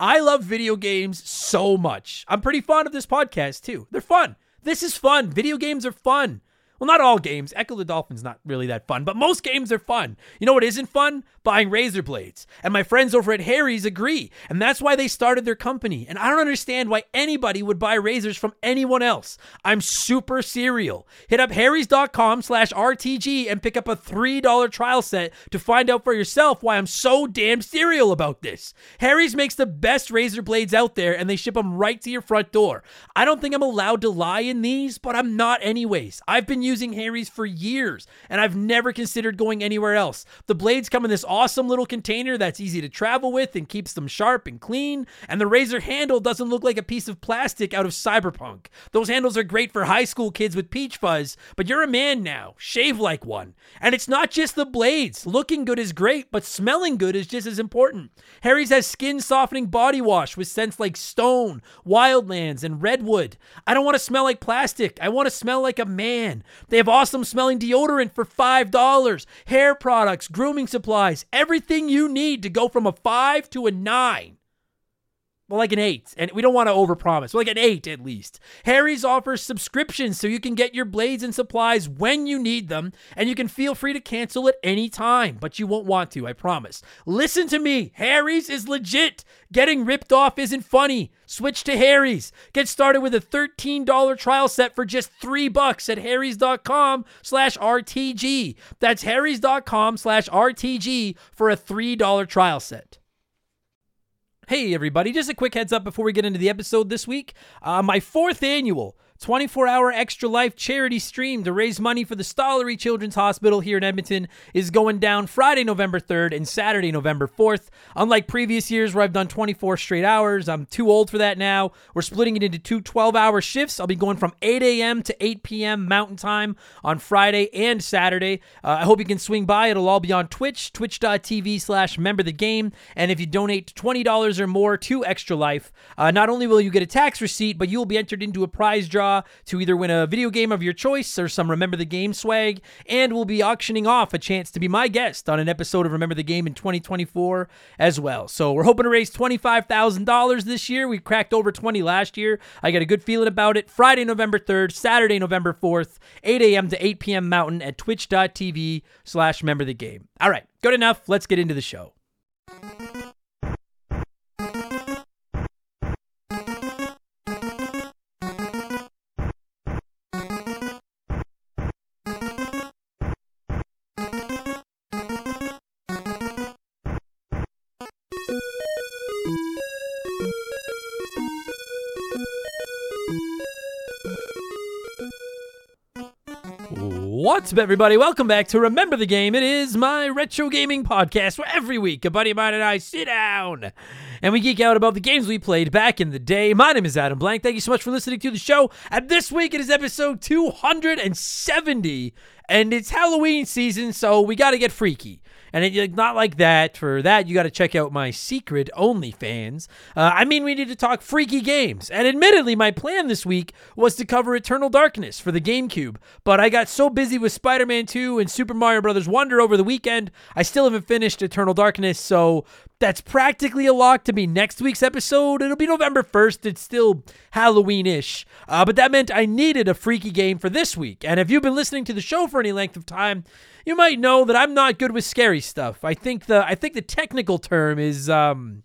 I love video games so much. I'm pretty fond of this podcast too. They're fun. This is fun. Video games are fun. Well, not all games. Ecco the Dolphin's not really that fun, but most games are fun. You know what isn't fun? Buying razor blades. And my friends over at Harry's agree. And that's why they started their company. And I don't understand why anybody would buy razors from anyone else. I'm super serial. Hit up harrys.com slash RTG and pick up a $3 trial set to find out for yourself why I'm so damn serial about this. Harry's makes the best razor blades out there and they ship them right to your front door. I don't think I'm allowed to lie in these, but I'm not anyways. I've been using Harry's for years, and I've never considered going anywhere else. The blades come in this awesome little container that's easy to travel with and keeps them sharp and clean, and the razor handle doesn't look like a piece of plastic out of cyberpunk. Those handles are great for high school kids with peach fuzz, but you're a man now. Shave like one. And it's not just the blades. Looking good is great, but smelling good is just as important. Harry's has skin softening body wash with scents like stone, wildlands, and redwood. I don't want to smell like plastic. I want to smell like a man. They have awesome smelling deodorant for $5, hair products, grooming supplies, everything you need to go from a 5 to a 9. Well, like an eight, and we don't want to overpromise. Well, like an eight at least. Harry's offers subscriptions so you can get your blades and supplies when you need them, and you can feel free to cancel at any time, but you won't want to, I promise. Listen to me, Harry's is legit. Getting ripped off isn't funny. Switch to Harry's. Get started with a $13 trial set for just three bucks at harrys.com slash RTG. That's harrys.com slash RTG for a $3 trial set. Hey, everybody, just a quick heads up before we get into the episode this week. Uh, my fourth annual 24 hour Extra Life charity stream to raise money for the Stollery Children's Hospital here in Edmonton is going down Friday, November 3rd and Saturday, November 4th. Unlike previous years where I've done 24 straight hours, I'm too old for that now. We're splitting it into two 12 hour shifts. I'll be going from 8 a.m. to 8 p.m. Mountain Time on Friday and Saturday. Uh, I hope you can swing by. It'll all be on Twitch, twitch.tv slash member the game. And if you donate $20 or more to Extra Life, uh, not only will you get a tax receipt, but you will be entered into a prize draw to either win a video game of your choice or some Remember the Game swag, and we'll be auctioning off a chance to be my guest on an episode of Remember the Game in 2024 as well. So we're hoping to raise $25,000 this year. We cracked over 20 last year. I got a good feeling about it. Friday, November 3rd, Saturday, November 4th, 8 a.m. to 8 p.m. Mountain at twitch.tv slash remember the game. All right, good enough. Let's get into the show. What's up, everybody? Welcome back to Remember the Game. It is my retro gaming podcast where every week a buddy of mine and I sit down and we geek out about the games we played back in the day. My name is Adam Blank. Thank you so much for listening to the show. And this week it is episode 270, and it's Halloween season, so we got to get freaky. And it, not like that. For that, you got to check out my secret OnlyFans. Uh, I mean, we need to talk freaky games. And admittedly, my plan this week was to cover Eternal Darkness for the GameCube. But I got so busy with Spider Man 2 and Super Mario Brothers Wonder over the weekend, I still haven't finished Eternal Darkness. So that's practically a lock to be next week's episode. It'll be November 1st. It's still Halloween ish. Uh, but that meant I needed a freaky game for this week. And if you've been listening to the show for any length of time, you might know that I'm not good with scary stuff. I think the I think the technical term is um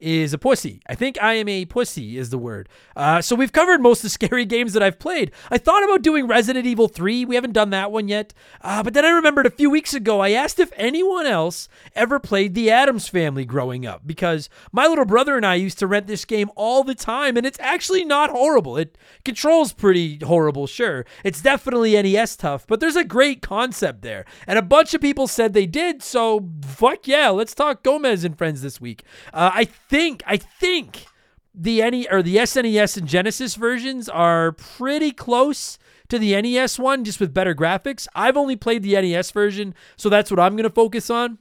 is a pussy. I think I am a pussy is the word. Uh, so we've covered most of the scary games that I've played. I thought about doing Resident Evil 3. We haven't done that one yet. Uh, but then I remembered a few weeks ago I asked if anyone else ever played The Addams Family growing up because my little brother and I used to rent this game all the time and it's actually not horrible. It controls pretty horrible, sure. It's definitely NES tough, but there's a great concept there. And a bunch of people said they did, so fuck yeah, let's talk Gomez and Friends this week. Uh, I think I think the NE or the SNES and Genesis versions are pretty close to the NES one, just with better graphics. I've only played the NES version, so that's what I'm gonna focus on.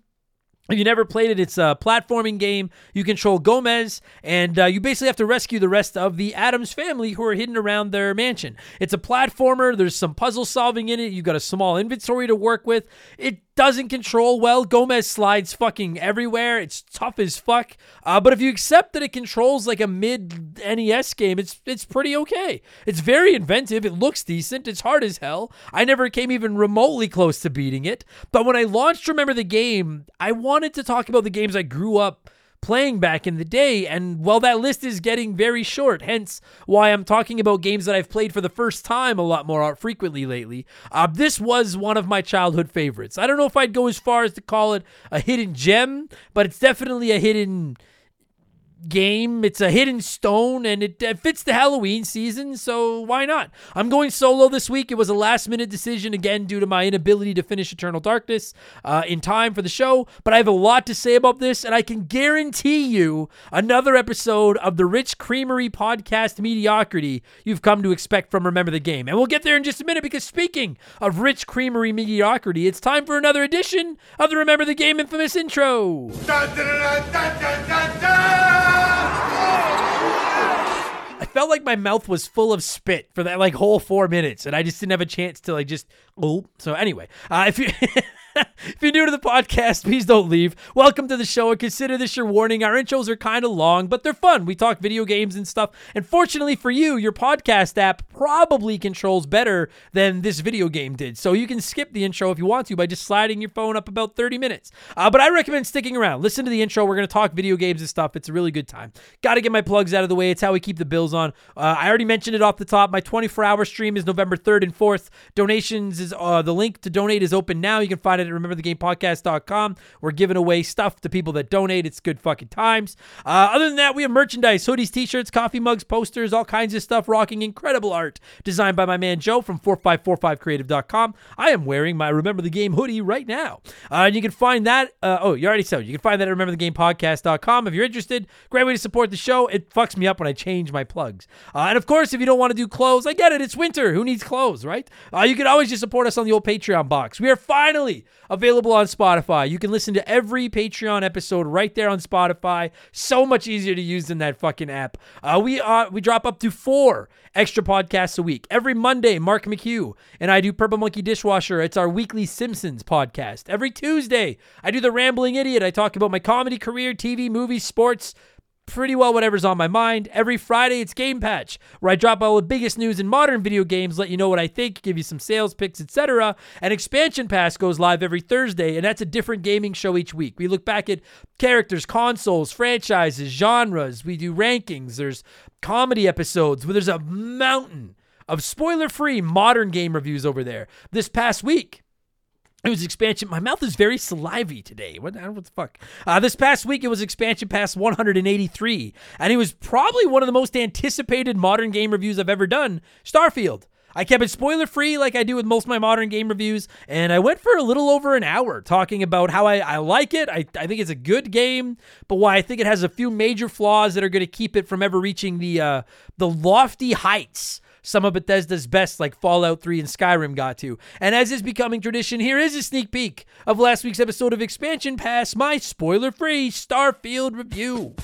If you never played it, it's a platforming game. You control Gomez, and uh, you basically have to rescue the rest of the Addams family who are hidden around their mansion. It's a platformer. There's some puzzle solving in it. You've got a small inventory to work with. It doesn't control well. Gomez slides fucking everywhere. It's tough as fuck. Uh, but if you accept that it controls like a mid NES game, it's it's pretty okay. It's very inventive. It looks decent. It's hard as hell. I never came even remotely close to beating it. But when I launched Remember the Game, I wanted to talk about the games I grew up playing back in the day. And well, that list is getting very short, hence why I'm talking about games that I've played for the first time a lot more frequently lately. Uh, this was one of my childhood favorites. I don't know if I'd go as far as to call it a hidden gem, but it's definitely a hidden game. It's a hidden stone and it, it, fits the Halloween season, so why not? I'm going solo this week. It was a last minute decision, again, due to my inability to finish Eternal Darkness uh, in time for the show. But I have a lot to say about this, and I can guarantee you another episode of the Rich Creamery podcast mediocrity you've come to expect from Remember the Game. And we'll get there in just a minute because speaking of Rich Creamery mediocrity, it's time for another edition of the Remember the Game infamous intro. Felt like my mouth was full of spit for that like whole four minutes, and I just didn't have a chance to like just oh. So anyway, uh, if you if you're new to the podcast, please don't leave. Welcome to the show and consider this your warning. Our intros are kind of long, but they're fun. We talk video games and stuff. And fortunately for you, your podcast app probably controls better than this video game did. So you can skip the intro if you want to by just sliding your phone up about 30 minutes. Uh, but I recommend sticking around. Listen to the intro. We're going to talk video games and stuff. It's a really good time. Got to get my plugs out of the way. It's how we keep the bills on. Uh, I already mentioned it off the top. My 24 hour stream is November 3rd and 4th. Donations is uh, the link to donate is open now. You can find it at rememberthegamepodcast.com. We're giving away stuff to people that donate. It's good fucking times. Uh, other than that, we have merchandise, hoodies, t-shirts, coffee mugs, posters, all kinds of stuff rocking incredible art designed by my man Joe from 4545creative.com. I am wearing my Remember the Game hoodie right now. Uh, and you can find that, uh, oh, you already said You can find that at rememberthegamepodcast.com. If you're interested, great way to support the show. It fucks me up when I change my plugs. Uh, and of course, if you don't want to do clothes, I get it. It's winter. Who needs clothes, right? Uh, you can always just support us on the old Patreon box. We are finally available on Spotify. You can listen to every Patreon episode right there on Spotify. So much easier to use than that fucking app. Uh, we uh, we drop up to four extra podcasts a week. Every Monday, Mark McHugh and I do Purple Monkey Dishwasher. It's our weekly Simpsons podcast. Every Tuesday, I do The Rambling Idiot. I talk about my comedy career, TV, movies, sports, pretty well whatever's on my mind. Every Friday, it's Game Patch, where I drop all the biggest news in modern video games, let you know what I think, give you some sales picks, etc. And Expansion Pass goes live every Thursday, and that's a different gaming show each week. We look back at characters, consoles, franchises, genres. We do rankings. There's comedy episodes where there's a mountain of spoiler free modern game reviews over there. This past week, it was expansion. My mouth is very salivy today. What, what the fuck? Uh, this past week, it was expansion pass 183, and it was probably one of the most anticipated modern game reviews I've ever done. Starfield. I kept it spoiler free like I do with most of my modern game reviews, and I went for a little over an hour talking about how I, I like it. I, I think it's a good game, but why I think it has a few major flaws that are going to keep it from ever reaching the uh, the lofty heights some of Bethesda's best, like Fallout 3 and Skyrim, got to. And as is becoming tradition, here is a sneak peek of last week's episode of Expansion Pass, my spoiler free Starfield review.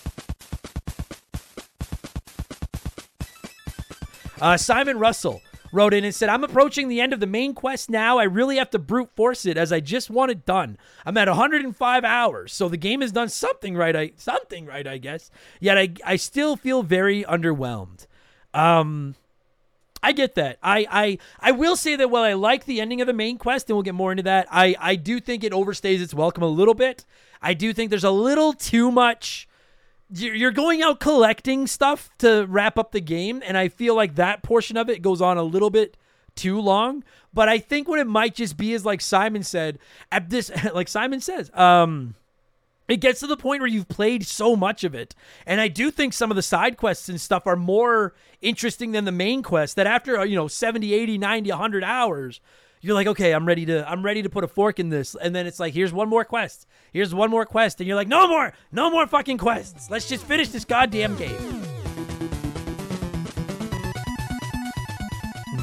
Uh, Simon Russell wrote in and said, I'm approaching the end of the main quest now. I really have to brute force it as I just want it done. I'm at 105 hours, so the game has done something right. I something right, I guess. Yet I I still feel very underwhelmed. Um I get that. I, I I will say that while I like the ending of the main quest, and we'll get more into that, I, I do think it overstays its welcome a little bit. I do think there's a little too much. You're going out collecting stuff to wrap up the game, and I feel like that portion of it goes on a little bit too long. But I think what it might just be is like Simon said at this, like Simon says, um, it gets to the point where you've played so much of it and i do think some of the side quests and stuff are more interesting than the main quest that after uh, you know 70 80 90 100 hours you're like okay i'm ready to i'm ready to put a fork in this. And then it's like here's one more quest. Here's one more quest. And you're like no more no more fucking quests. Let's just finish this goddamn game.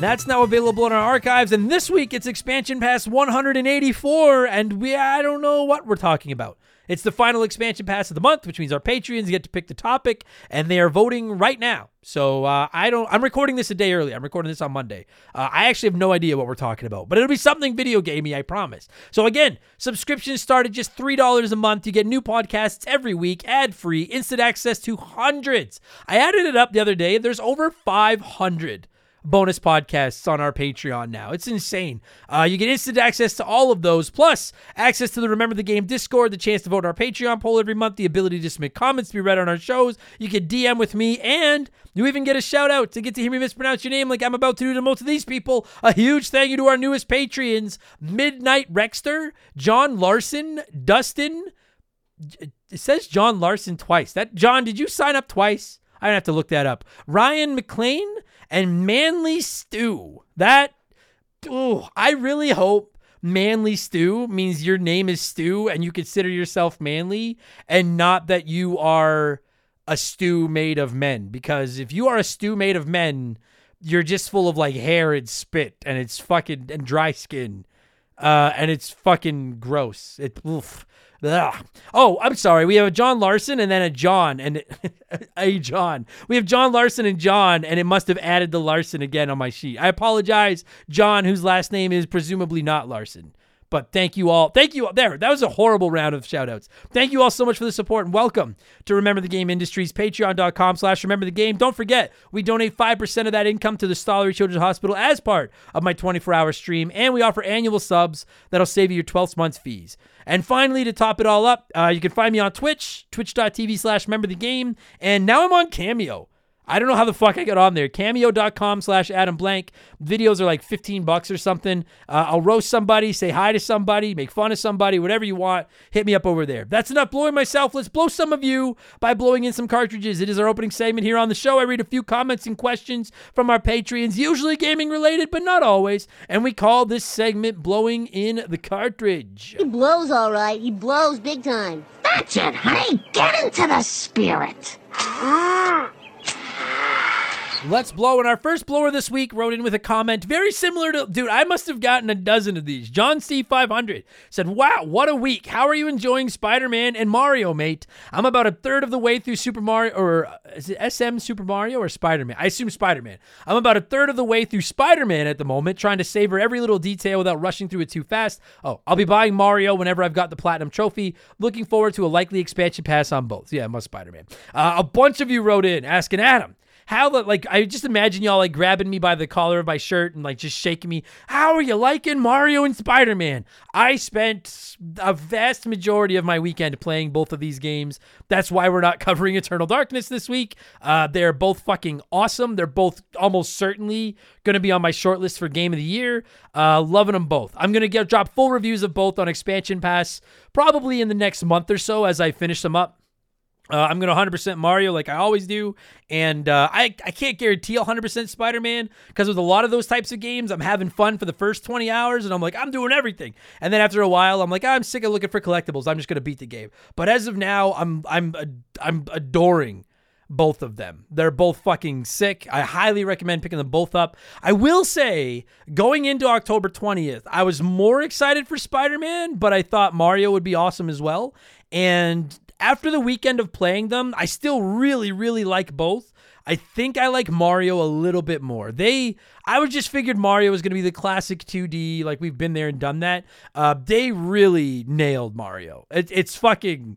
That's now available in our archives, and this week it's expansion pass 184, and we I don't know what we're talking about. It's the final expansion pass of the month, which means our Patreons get to pick the topic, and they are voting right now. So uh, I don't. I'm recording this a day early. I'm recording this on Monday. Uh, I actually have no idea what we're talking about, but it'll be something video gamey. I promise. So again, subscriptions start at just three dollars a month. You get new podcasts every week, ad free, instant access to hundreds. I added it up the other day. There's over 500 bonus podcasts on our Patreon now. It's insane. Uh, you get instant access to all of those, plus access to the Remember the Game Discord, the chance to vote our Patreon poll every month, the ability to submit comments to be read on our shows. You can DM with me, and you even get a shout out to get to hear me mispronounce your name like I'm about to do to most of these people. A huge thank you to our newest Patreons Midnight Rexter, John Larson, Dustin. It says John Larson twice. That John, did you sign up twice? I don't have to look that up. Ryan McLean and Manly Stew. That, oh, I really hope Manly Stew means your name is Stew and you consider yourself manly and not that you are a stew made of men. Because if you are a stew made of men, you're just full of like hair and spit and it's fucking and dry skin. Uh, and it's fucking gross. It, oof. Ugh. Oh, I'm sorry. We have a John Larson and then a John and a John. We have John Larson and John, and it must have added the Larson again on my sheet. I apologize, John, whose last name is presumably not Larson. But thank you all. Thank you. All. There, that was a horrible round of shout outs. Thank you all so much for the support and welcome to Remember the Game Industries, patreon.com slash remember the game. Don't forget, we donate 5% of that income to the Stollery Children's Hospital as part of my 24 hour stream, and we offer annual subs that'll save you your 12 months fees. And finally, to top it all up, uh, you can find me on Twitch, twitch.tv slash remember the game. And now I'm on Cameo. I don't know how the fuck I got on there. Cameo.com slash Adam Blank. Videos are like 15 bucks or something. Uh, I'll roast somebody, say hi to somebody, make fun of somebody, whatever you want. Hit me up over there. That's enough blowing myself. Let's blow some of you by blowing in some cartridges. It is our opening segment here on the show. I read a few comments and questions from our Patreons, usually gaming related, but not always. And we call this segment Blowing in the Cartridge. He blows all right. He blows big time. That's it, honey. Get into the spirit. Let's blow. And our first blower this week wrote in with a comment very similar to, dude, I must have gotten a dozen of these. John C500 said, Wow, what a week. How are you enjoying Spider Man and Mario, mate? I'm about a third of the way through Super Mario, or uh, is it SM Super Mario or Spider Man? I assume Spider Man. I'm about a third of the way through Spider Man at the moment, trying to savor every little detail without rushing through it too fast. Oh, I'll be buying Mario whenever I've got the Platinum Trophy. Looking forward to a likely expansion pass on both. Yeah, must Spider Man. Uh, a bunch of you wrote in asking Adam how the like I just imagine y'all like grabbing me by the collar of my shirt and like just shaking me. How are you liking Mario and Spider Man? I spent a vast majority of my weekend playing both of these games. That's why we're not covering Eternal Darkness this week. Uh, they're both fucking awesome. They're both almost certainly going to be on my short list for Game of the Year. Uh, loving them both. I'm going to get drop full reviews of both on Expansion Pass probably in the next month or so as I finish them up. Uh, I'm going to 100% Mario like I always do. And uh, I, I can't guarantee 100% Spider Man because with a lot of those types of games, I'm having fun for the first 20 hours and I'm like, I'm doing everything. And then after a while, I'm like, I'm sick of looking for collectibles. I'm just going to beat the game. But as of now, I'm, I'm, I'm adoring both of them. They're both fucking sick. I highly recommend picking them both up. I will say, going into October 20th, I was more excited for Spider Man, but I thought Mario would be awesome as well. And after the weekend of playing them, I still really, really like both. I think I like Mario a little bit more. They, I was just figured Mario was going to be the classic 2D, like we've been there and done that. Uh, they really nailed Mario. It, it's fucking,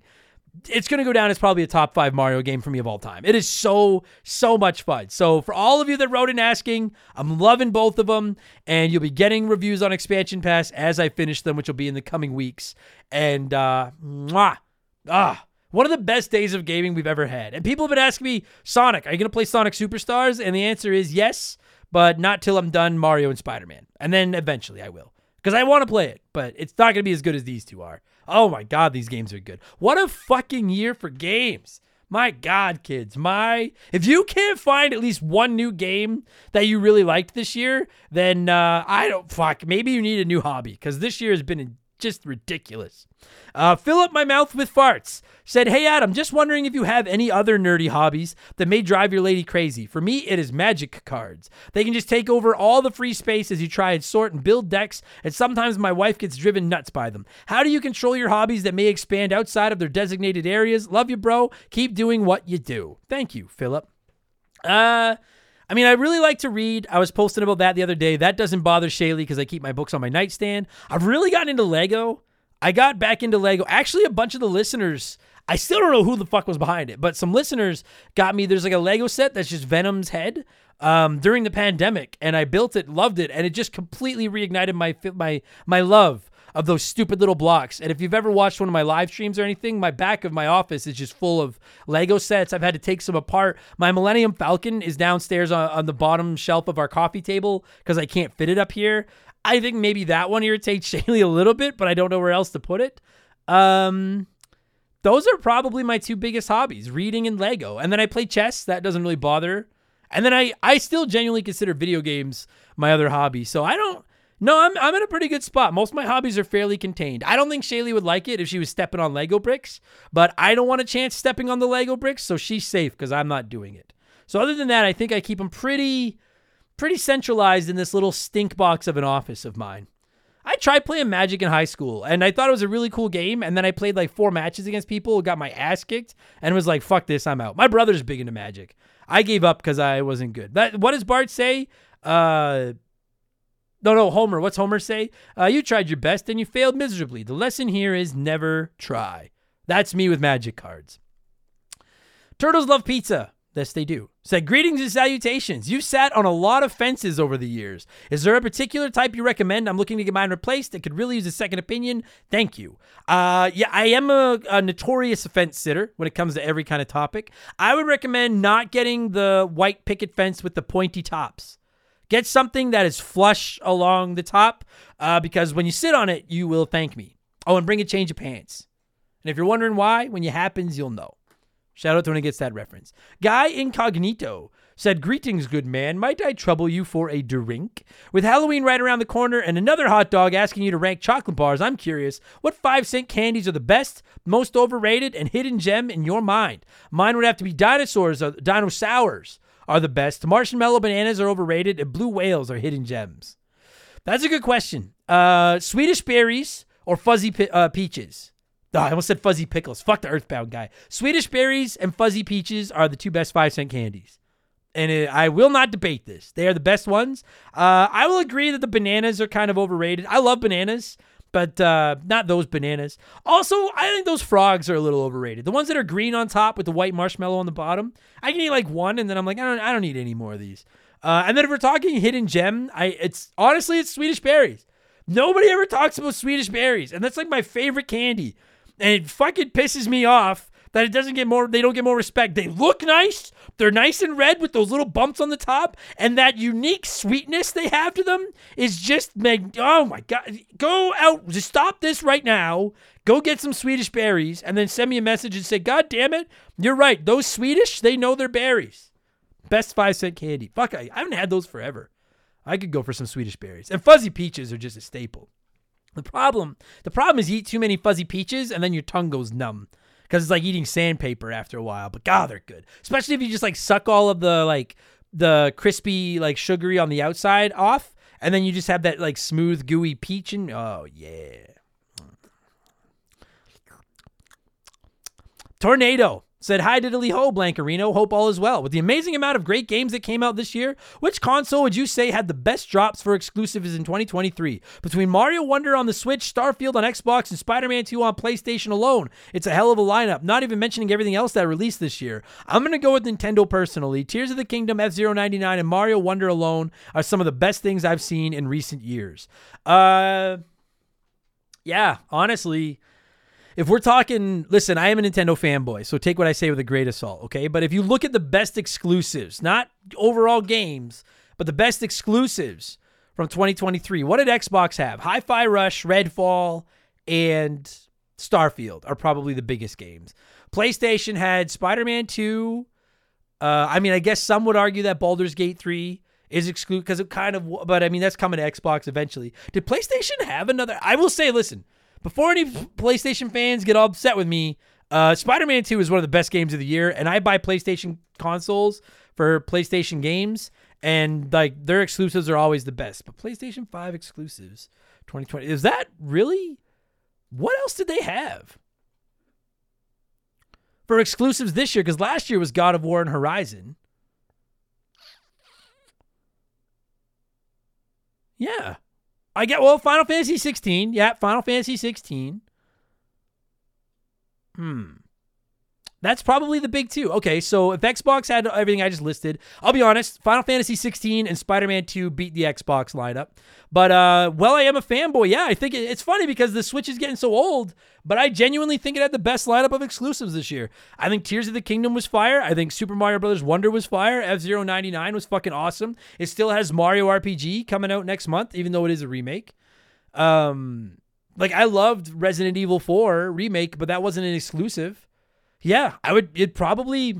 it's going to go down as probably a top five Mario game for me of all time. It is so, so much fun. So, for all of you that wrote in asking, I'm loving both of them, and you'll be getting reviews on Expansion Pass as I finish them, which will be in the coming weeks. And, uh, mwah, ah, one of the best days of gaming we've ever had. And people have been asking me, Sonic, are you going to play Sonic Superstars? And the answer is yes, but not till I'm done Mario and Spider Man. And then eventually I will. Because I want to play it, but it's not going to be as good as these two are. Oh my God, these games are good. What a fucking year for games. My God, kids, my if you can't find at least one new game that you really liked this year, then uh, I don't fuck. Maybe you need a new hobby because this year has been just ridiculous. Uh, fill up my mouth with farts. Said, Hey Adam, just wondering if you have any other nerdy hobbies that may drive your lady crazy. For me, it is magic cards. They can just take over all the free space as you try and sort and build decks, and sometimes my wife gets driven nuts by them. How do you control your hobbies that may expand outside of their designated areas? Love you, bro. Keep doing what you do. Thank you, Philip. Uh, I mean, I really like to read. I was posting about that the other day. That doesn't bother Shaylee because I keep my books on my nightstand. I've really gotten into Lego. I got back into Lego. Actually, a bunch of the listeners, I still don't know who the fuck was behind it, but some listeners got me. There's like a Lego set that's just Venom's head um, during the pandemic, and I built it, loved it, and it just completely reignited my my my love of those stupid little blocks. And if you've ever watched one of my live streams or anything, my back of my office is just full of Lego sets. I've had to take some apart. My Millennium Falcon is downstairs on, on the bottom shelf of our coffee table because I can't fit it up here. I think maybe that one irritates Shaylee a little bit, but I don't know where else to put it. Um, those are probably my two biggest hobbies reading and Lego. And then I play chess. That doesn't really bother. And then I, I still genuinely consider video games my other hobby. So I don't, no, I'm, I'm in a pretty good spot. Most of my hobbies are fairly contained. I don't think Shaylee would like it if she was stepping on Lego bricks, but I don't want a chance stepping on the Lego bricks, so she's safe because I'm not doing it. So other than that, I think I keep them pretty, pretty centralized in this little stink box of an office of mine. I tried playing Magic in high school, and I thought it was a really cool game. And then I played like four matches against people, got my ass kicked, and was like, "Fuck this, I'm out." My brother's big into Magic. I gave up because I wasn't good. That what does Bart say? Uh, no, no, Homer. What's Homer say? Uh, you tried your best and you failed miserably. The lesson here is never try. That's me with magic cards. Turtles love pizza. Yes, they do. Said greetings and salutations. You've sat on a lot of fences over the years. Is there a particular type you recommend? I'm looking to get mine replaced. I could really use a second opinion. Thank you. Uh, yeah, I am a, a notorious fence sitter when it comes to every kind of topic. I would recommend not getting the white picket fence with the pointy tops. Get something that is flush along the top uh, because when you sit on it, you will thank me. Oh, and bring a change of pants. And if you're wondering why, when it happens, you'll know. Shout out to when he gets that reference. Guy Incognito said, Greetings, good man. Might I trouble you for a drink? With Halloween right around the corner and another hot dog asking you to rank chocolate bars, I'm curious what five cent candies are the best, most overrated, and hidden gem in your mind? Mine would have to be dinosaurs, or dinosaurs are the best. Marshmallow bananas are overrated, and blue whales are hidden gems. That's a good question. Uh, Swedish berries or fuzzy uh, peaches? Oh, I almost said fuzzy pickles. Fuck the Earthbound guy. Swedish berries and fuzzy peaches are the two best five cent candies. And it, I will not debate this. They are the best ones. Uh, I will agree that the bananas are kind of overrated. I love bananas, but uh, not those bananas. Also, I think those frogs are a little overrated. The ones that are green on top with the white marshmallow on the bottom. I can eat like one, and then I'm like, I don't, I don't need any more of these. Uh, and then if we're talking hidden gem, I it's honestly it's Swedish berries. Nobody ever talks about Swedish berries, and that's like my favorite candy and it fucking pisses me off that it doesn't get more they don't get more respect. They look nice. They're nice and red with those little bumps on the top and that unique sweetness they have to them is just mag- oh my god. Go out just stop this right now. Go get some Swedish berries and then send me a message and say, "God damn it, you're right. Those Swedish, they know their berries." Best 5 cent candy. Fuck, I, I haven't had those forever. I could go for some Swedish berries. And fuzzy peaches are just a staple. The problem, the problem is you eat too many fuzzy peaches and then your tongue goes numb because it's like eating sandpaper after a while. But God, they're good, especially if you just like suck all of the like the crispy like sugary on the outside off, and then you just have that like smooth gooey peach and oh yeah. Tornado said hi diddly ho blancarino hope all is well. With the amazing amount of great games that came out this year which console would you say had the best drops for exclusives in 2023 between mario wonder on the switch starfield on xbox and spider-man 2 on playstation alone it's a hell of a lineup. Not even mentioning everything else that released this year. I'm gonna go with nintendo personally. Tears of the kingdom F-Zero 99 and mario wonder alone are some of the best things i've seen in recent years. Uh yeah honestly if we're talking, listen, I am a Nintendo fanboy, so take what I say with a grain of salt, okay? But if you look at the best exclusives, not overall games, but the best exclusives from 2023, what did Xbox have? Hi Fi Rush, Redfall, and Starfield are probably the biggest games. PlayStation had Spider Man 2. Uh, I mean, I guess some would argue that Baldur's Gate 3 is exclusive because it kind of, but I mean, that's coming to Xbox eventually. Did PlayStation have another? I will say, listen, before any PlayStation fans get all upset with me, uh, Spider Man 2 is one of the best games of the year, and I buy PlayStation consoles for PlayStation games, and like their exclusives are always the best. But PlayStation 5 exclusives 2020, is that really? What else did they have? For exclusives this year, because last year was God of War and Horizon. Yeah. I get well, Final Fantasy 16. Yeah, Final Fantasy 16. Hmm. That's probably the big two. Okay, so if Xbox had everything I just listed, I'll be honest, Final Fantasy 16 and Spider-Man 2 beat the Xbox lineup. But uh, well, I am a fanboy. Yeah, I think it's funny because the Switch is getting so old, but I genuinely think it had the best lineup of exclusives this year. I think Tears of the Kingdom was fire. I think Super Mario Brothers Wonder was fire. F-Zero 99 was fucking awesome. It still has Mario RPG coming out next month, even though it is a remake. Um, like I loved Resident Evil 4 remake, but that wasn't an exclusive. Yeah, I would. It probably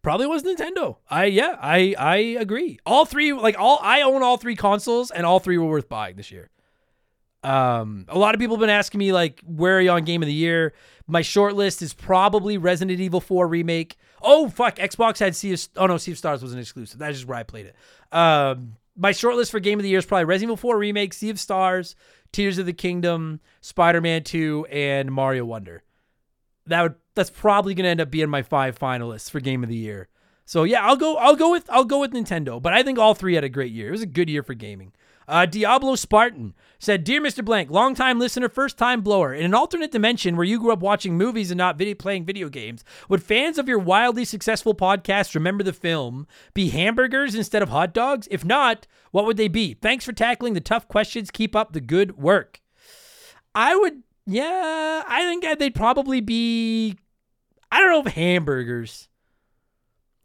probably was Nintendo. I yeah, I I agree. All three, like all, I own all three consoles, and all three were worth buying this year. Um, a lot of people have been asking me like, where are you on Game of the Year? My short list is probably Resident Evil 4 remake. Oh fuck, Xbox had Sea of oh no, Sea of Stars was an exclusive. That's just where I played it. Um, my short list for Game of the Year is probably Resident Evil 4 remake, Sea of Stars, Tears of the Kingdom, Spider Man 2, and Mario Wonder that would that's probably going to end up being my five finalists for game of the year. So yeah, I'll go I'll go with I'll go with Nintendo, but I think all three had a great year. It was a good year for gaming. Uh, Diablo Spartan said, "Dear Mr. Blank, long-time listener, first-time blower. In an alternate dimension where you grew up watching movies and not video playing video games, would fans of your wildly successful podcast remember the film be hamburgers instead of hot dogs? If not, what would they be? Thanks for tackling the tough questions. Keep up the good work." I would yeah, I think they'd probably be. I don't know if hamburgers.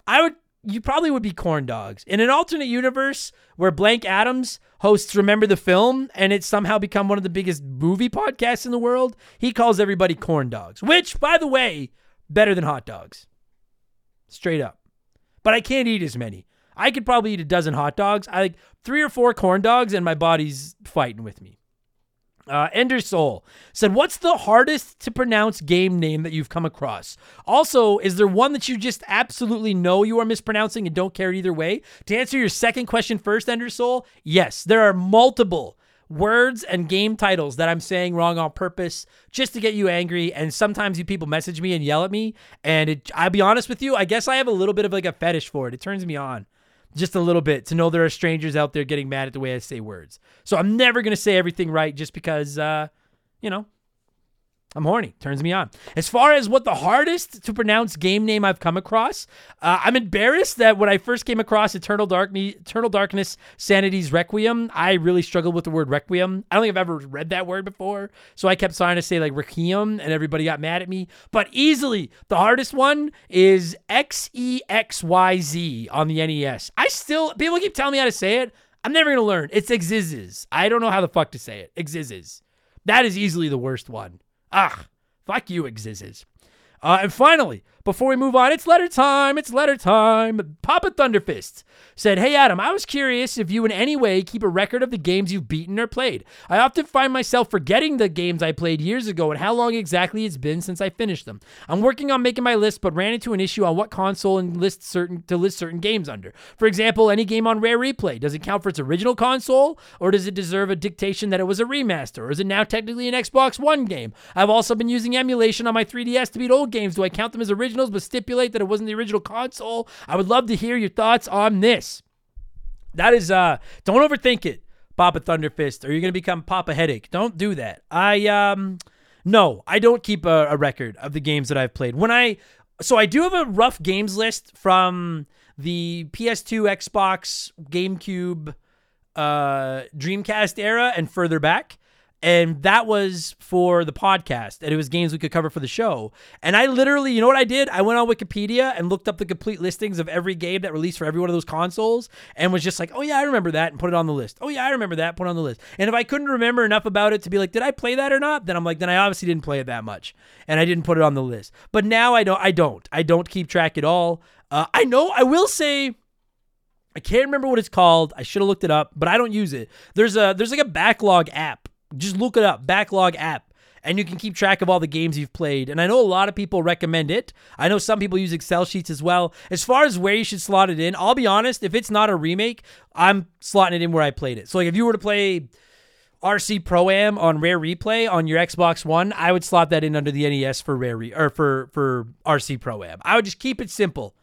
I would. You probably would be corn dogs. In an alternate universe where Blank Adams hosts Remember the Film and it's somehow become one of the biggest movie podcasts in the world, he calls everybody corn dogs, which, by the way, better than hot dogs. Straight up. But I can't eat as many. I could probably eat a dozen hot dogs. I like three or four corn dogs, and my body's fighting with me. Uh, Ender Soul said, What's the hardest to pronounce game name that you've come across? Also, is there one that you just absolutely know you are mispronouncing and don't care either way? To answer your second question first, Ender Soul, yes, there are multiple words and game titles that I'm saying wrong on purpose just to get you angry. And sometimes you people message me and yell at me. And it, I'll be honest with you, I guess I have a little bit of like a fetish for it. It turns me on just a little bit to know there are strangers out there getting mad at the way I say words. So I'm never going to say everything right just because, uh, you know, I'm horny. Turns me on. As far as what the hardest to pronounce game name I've come across, uh, I'm embarrassed that when I first came across Eternal Darkness, Eternal Darkness, Sanity's Requiem, I really struggled with the word Requiem. I don't think I've ever read that word before, so I kept trying to say like Requiem, and everybody got mad at me. But easily, the hardest one is X E X Y Z on the NES. I still people keep telling me how to say it. I'm never gonna learn. It's Exizes. I don't know how the fuck to say it. Exizes. That is easily the worst one. Ah, fuck you, Exizes. Uh, and finally, before we move on, it's letter time. It's letter time. Papa Thunderfist said, Hey, Adam, I was curious if you in any way keep a record of the games you've beaten or played. I often find myself forgetting the games I played years ago and how long exactly it's been since I finished them. I'm working on making my list, but ran into an issue on what console and list certain to list certain games under. For example, any game on Rare Replay, does it count for its original console, or does it deserve a dictation that it was a remaster, or is it now technically an Xbox One game? I've also been using emulation on my 3DS to beat old games. Do I count them as originals, but stipulate that it wasn't the original console? I would love to hear your thoughts on this. That is uh don't overthink it, Papa Thunderfist, or you're gonna become Papa Headache. Don't do that. I um no, I don't keep a, a record of the games that I've played. When I so I do have a rough games list from the PS2, Xbox, GameCube, uh, Dreamcast era and further back and that was for the podcast and it was games we could cover for the show. And i literally you know what i did? I went on wikipedia and looked up the complete listings of every game that released for every one of those consoles and was just like oh yeah i remember that and put it on the list. Oh yeah i remember that put it on the list. And if i couldn't remember enough about it to be like did i play that or not? then i'm like then i obviously didn't play it that much and i didn't put it on the list. But now i don't i don't. I don't keep track at all. Uh, i know i will say I can't remember what it's called. I should have looked it up, but I don't use it. There's a there's like a backlog app Just look it up, Backlog app, and you can keep track of all the games you've played. And I know a lot of people recommend it. I know some people use Excel sheets as well. As far as where you should slot it in, I'll be honest, if it's not a remake, I'm slotting it in where I played it. So like if you were to play RC Pro Am on Rare Replay on your Xbox One, I would slot that in under the NES for Rare Re- or for for RC Pro Am. I would just keep it simple.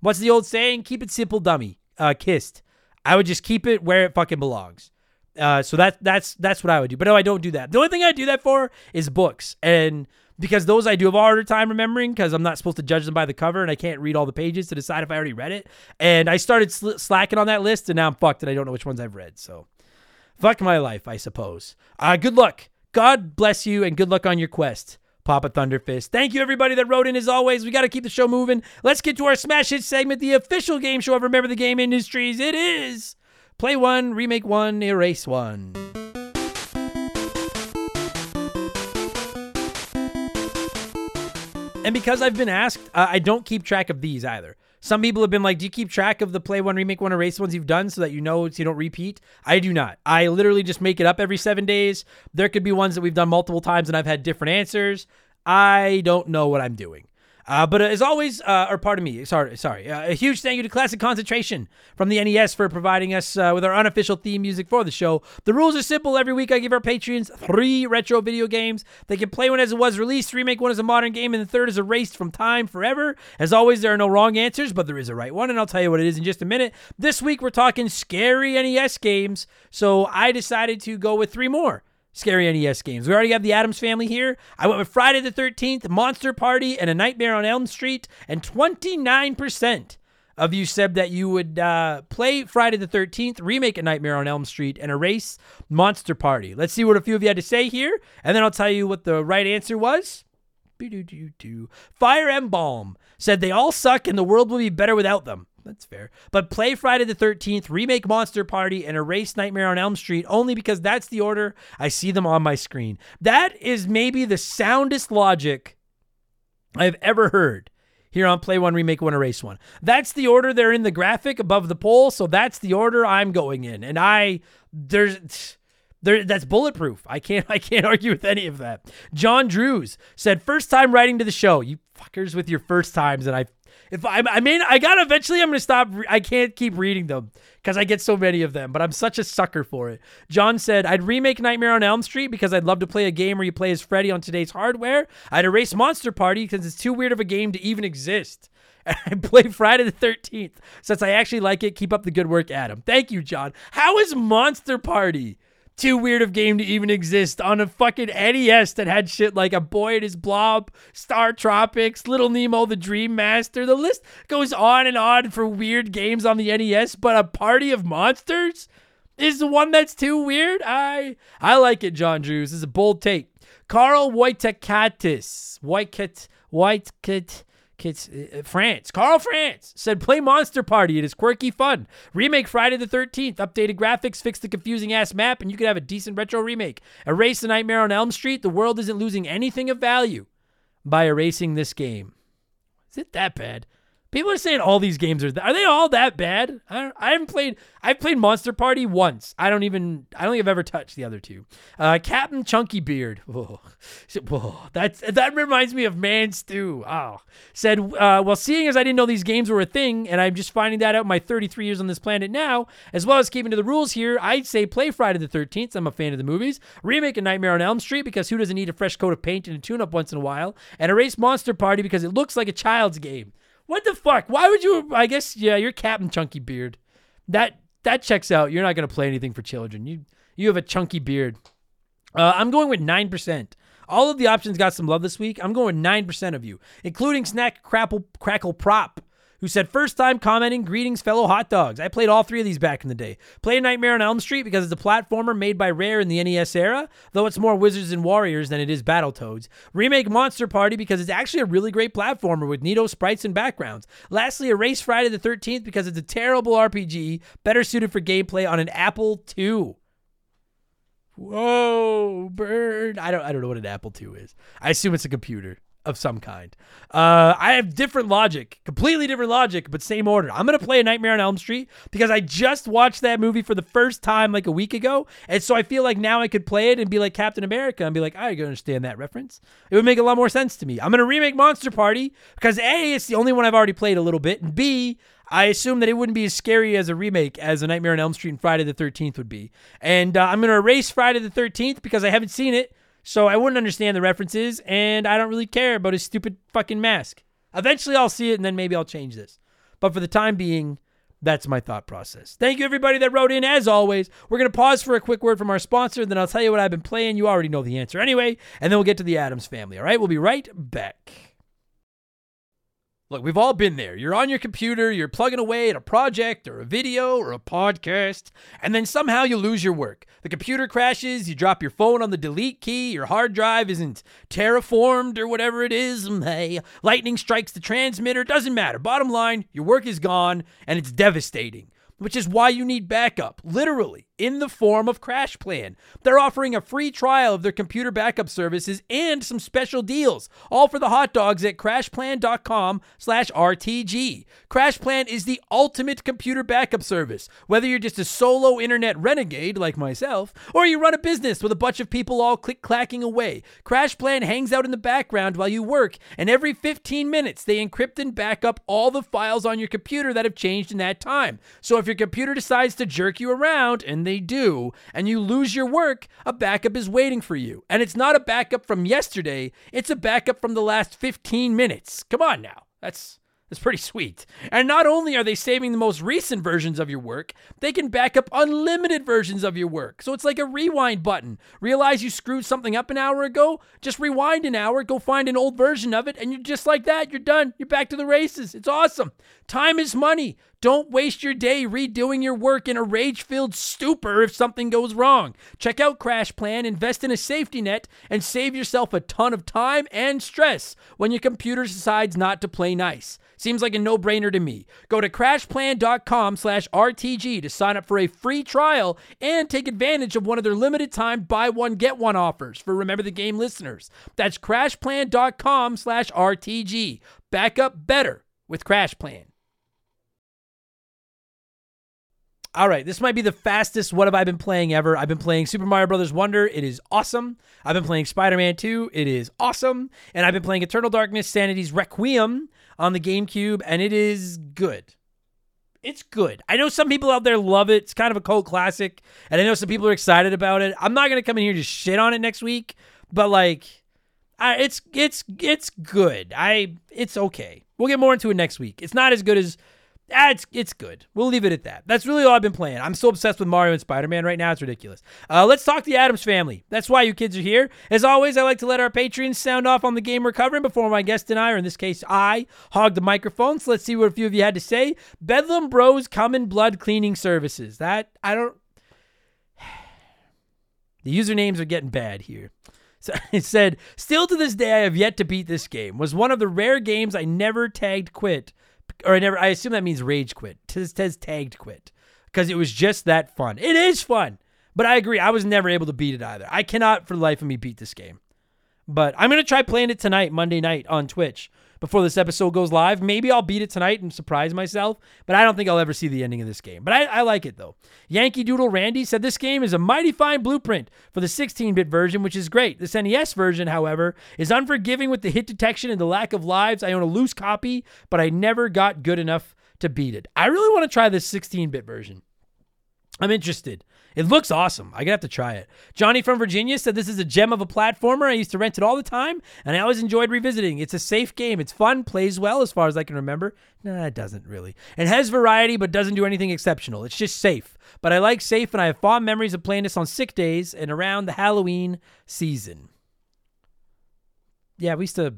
What's the old saying? Keep it simple, dummy. Uh, kissed. I would just keep it where it fucking belongs. Uh, so that that's that's what I would do. But no, I don't do that. The only thing I do that for is books, and because those I do have a harder time remembering because I'm not supposed to judge them by the cover, and I can't read all the pages to decide if I already read it. And I started sl- slacking on that list, and now I'm fucked, and I don't know which ones I've read. So fuck my life, I suppose. Uh, good luck. God bless you, and good luck on your quest. Papa Thunderfist. Thank you, everybody that wrote in as always. We got to keep the show moving. Let's get to our Smash Hit segment, the official game show of Remember the Game Industries. It is Play One, Remake One, Erase One. And because I've been asked, uh, I don't keep track of these either. Some people have been like, "Do you keep track of the play one, remake one, erase ones you've done so that you know so you don't repeat?" I do not. I literally just make it up every seven days. There could be ones that we've done multiple times and I've had different answers. I don't know what I'm doing. Uh, but as always, uh, or pardon me, sorry, sorry. Uh, a huge thank you to Classic Concentration from the NES for providing us uh, with our unofficial theme music for the show. The rules are simple. Every week, I give our patrons three retro video games. They can play one as it was released, remake one as a modern game, and the third is erased from time forever. As always, there are no wrong answers, but there is a right one, and I'll tell you what it is in just a minute. This week, we're talking scary NES games, so I decided to go with three more scary NES games. We already have the Addams family here. I went with Friday the 13th, Monster Party, and A Nightmare on Elm Street, and 29% of you said that you would uh, play Friday the 13th, remake A Nightmare on Elm Street, and erase Monster Party. Let's see what a few of you had to say here, and then I'll tell you what the right answer was. Fire Embalm said they all suck and the world will be better without them. That's fair. But play Friday the 13th, remake Monster Party, and erase Nightmare on Elm Street only because that's the order I see them on my screen. That is maybe the soundest logic I've ever heard here on Play One, Remake One, Erase One. That's the order they're in the graphic above the poll, so that's the order I'm going in. And I, there's. There, that's bulletproof. I can't I can't argue with any of that. John Drews said, first time writing to the show. You fuckers with your first times, and I if I, I mean, I got eventually. I'm gonna stop. I can't keep reading them because I get so many of them. But I'm such a sucker for it. John said, "I'd remake Nightmare on Elm Street because I'd love to play a game where you play as Freddy on today's hardware. I'd erase Monster Party because it's too weird of a game to even exist." And I play Friday the 13th since I actually like it. Keep up the good work, Adam. Thank you, John. How is Monster Party? Too weird of game to even exist on a fucking NES that had shit like a boy and his blob, Star Tropics, Little Nemo, the Dream Master. The list goes on and on for weird games on the NES, but a party of monsters is the one that's too weird. I I like it, John Drews. This is a bold take. Carl Wojtakatis, Whitekit, Whitekit. Kids, uh, France. Carl France said, play Monster Party. It is quirky fun. Remake Friday the 13th. Updated graphics, fix the confusing ass map, and you could have a decent retro remake. Erase the Nightmare on Elm Street. The world isn't losing anything of value by erasing this game. Is it that bad? People are saying all these games are. Th- are they all that bad? I, I haven't played. I've played Monster Party once. I don't even. I don't think I've ever touched the other two. Uh, Captain Chunky Beard. Whoa. Whoa. That's that reminds me of Man Stew. Oh, said. Uh, well, seeing as I didn't know these games were a thing, and I'm just finding that out my 33 years on this planet now, as well as keeping to the rules here, I'd say play Friday the 13th. I'm a fan of the movies. Remake a Nightmare on Elm Street because who doesn't need a fresh coat of paint and a tune-up once in a while? And erase Monster Party because it looks like a child's game. What the fuck? Why would you? I guess yeah, you're Captain Chunky Beard. That that checks out. You're not gonna play anything for children. You you have a chunky beard. Uh, I'm going with nine percent. All of the options got some love this week. I'm going nine percent of you, including Snack Crackle Crackle Prop, who said first time commenting greetings fellow hot dogs. I played all three of these back in the day. Play Nightmare on Elm Street because it's a platformer made by Rare in the NES era, though it's more Wizards and Warriors than it is Battletoads. Remake Monster Party because it's actually a really great platformer with neato sprites and backgrounds. Lastly, Erase Friday the 13th because it's a terrible RPG, better suited for gameplay on an Apple II. Whoa, bird. I don't I don't know what an Apple II is. I assume it's a computer. Of some kind. Uh, I have different logic, completely different logic, but same order. I'm gonna play a Nightmare on Elm Street because I just watched that movie for the first time like a week ago, and so I feel like now I could play it and be like Captain America and be like, I understand that reference. It would make a lot more sense to me. I'm gonna remake Monster Party because a, it's the only one I've already played a little bit, and b, I assume that it wouldn't be as scary as a remake as a Nightmare on Elm Street and Friday the 13th would be. And uh, I'm going to erase Friday the 13th because I haven't seen it. So I wouldn't understand the references, and I don't really care about his stupid fucking mask. Eventually, I'll see it, and then maybe I'll change this. But for the time being, that's my thought process. Thank you, everybody that wrote in. As always, we're going to pause for a quick word from our sponsor, then I'll tell you what I've been playing. You already know the answer anyway, and then we'll get to the Addams family. All right, we'll be right back. Look, we've all been there. You're on your computer, you're plugging away at a project or a video or a podcast, and then somehow you lose your work. The computer crashes, you drop your phone on the delete key, your hard drive isn't terraformed or whatever it is. Hey, lightning strikes the transmitter, doesn't matter. Bottom line, your work is gone and it's devastating which is why you need backup, literally, in the form of Crash Plan. They're offering a free trial of their computer backup services and some special deals, all for the hot dogs at crashplan.com slash RTG. CrashPlan is the ultimate computer backup service. Whether you're just a solo internet renegade like myself, or you run a business with a bunch of people all click-clacking away, CrashPlan hangs out in the background while you work, and every 15 minutes they encrypt and back up all the files on your computer that have changed in that time. So if your computer decides to jerk you around, and they do, and you lose your work, a backup is waiting for you. And it's not a backup from yesterday, it's a backup from the last 15 minutes. Come on now. That's it's pretty sweet. And not only are they saving the most recent versions of your work, they can back up unlimited versions of your work. So it's like a rewind button. Realize you screwed something up an hour ago? Just rewind an hour, go find an old version of it, and you're just like that. You're done. You're back to the races. It's awesome. Time is money. Don't waste your day redoing your work in a rage filled stupor if something goes wrong. Check out Crash Plan, invest in a safety net, and save yourself a ton of time and stress when your computer decides not to play nice. Seems like a no-brainer to me. Go to crashplan.com slash RTG to sign up for a free trial and take advantage of one of their limited time buy one, get one offers for Remember the Game listeners. That's crashplan.com slash RTG. Back up better with Crash Plan. All right, this might be the fastest what have I been playing ever. I've been playing Super Mario Brothers Wonder. It is awesome. I've been playing Spider-Man 2. It is awesome. And I've been playing Eternal Darkness Sanity's Requiem on the GameCube and it is good. It's good. I know some people out there love it. It's kind of a cult classic and I know some people are excited about it. I'm not going to come in here to shit on it next week, but like I, it's it's it's good. I it's okay. We'll get more into it next week. It's not as good as it's it's good. We'll leave it at that. That's really all I've been playing. I'm so obsessed with Mario and Spider Man right now. It's ridiculous. Uh, let's talk the Addams family. That's why you kids are here. As always, I like to let our patrons sound off on the game we're covering before my guest and I, or in this case, I, hog the microphone. So let's see what a few of you had to say. Bedlam Bros Common Blood Cleaning Services. That I don't. The usernames are getting bad here. So it said, still to this day, I have yet to beat this game. Was one of the rare games I never tagged quit or I never. I assume that means rage quit. Tez, Tez tagged quit because it was just that fun. It is fun, but I agree. I was never able to beat it either. I cannot for the life of me beat this game. But I'm gonna try playing it tonight, Monday night on Twitch before this episode goes live. Maybe I'll beat it tonight and surprise myself, but I don't think I'll ever see the ending of this game. But I, I like it though. Yankee Doodle Randy said this game is a mighty fine blueprint for the 16 bit version, which is great. This NES version, however, is unforgiving with the hit detection and the lack of lives. I own a loose copy, but I never got good enough to beat it. I really want to try this 16 bit version. I'm interested. It looks awesome. I gotta have to try it. Johnny from Virginia said this is a gem of a platformer. I used to rent it all the time, and I always enjoyed revisiting. It's a safe game. It's fun, plays well as far as I can remember. Nah, it doesn't really. It has variety, but doesn't do anything exceptional. It's just safe. But I like safe, and I have fond memories of playing this on sick days and around the Halloween season. Yeah, we used to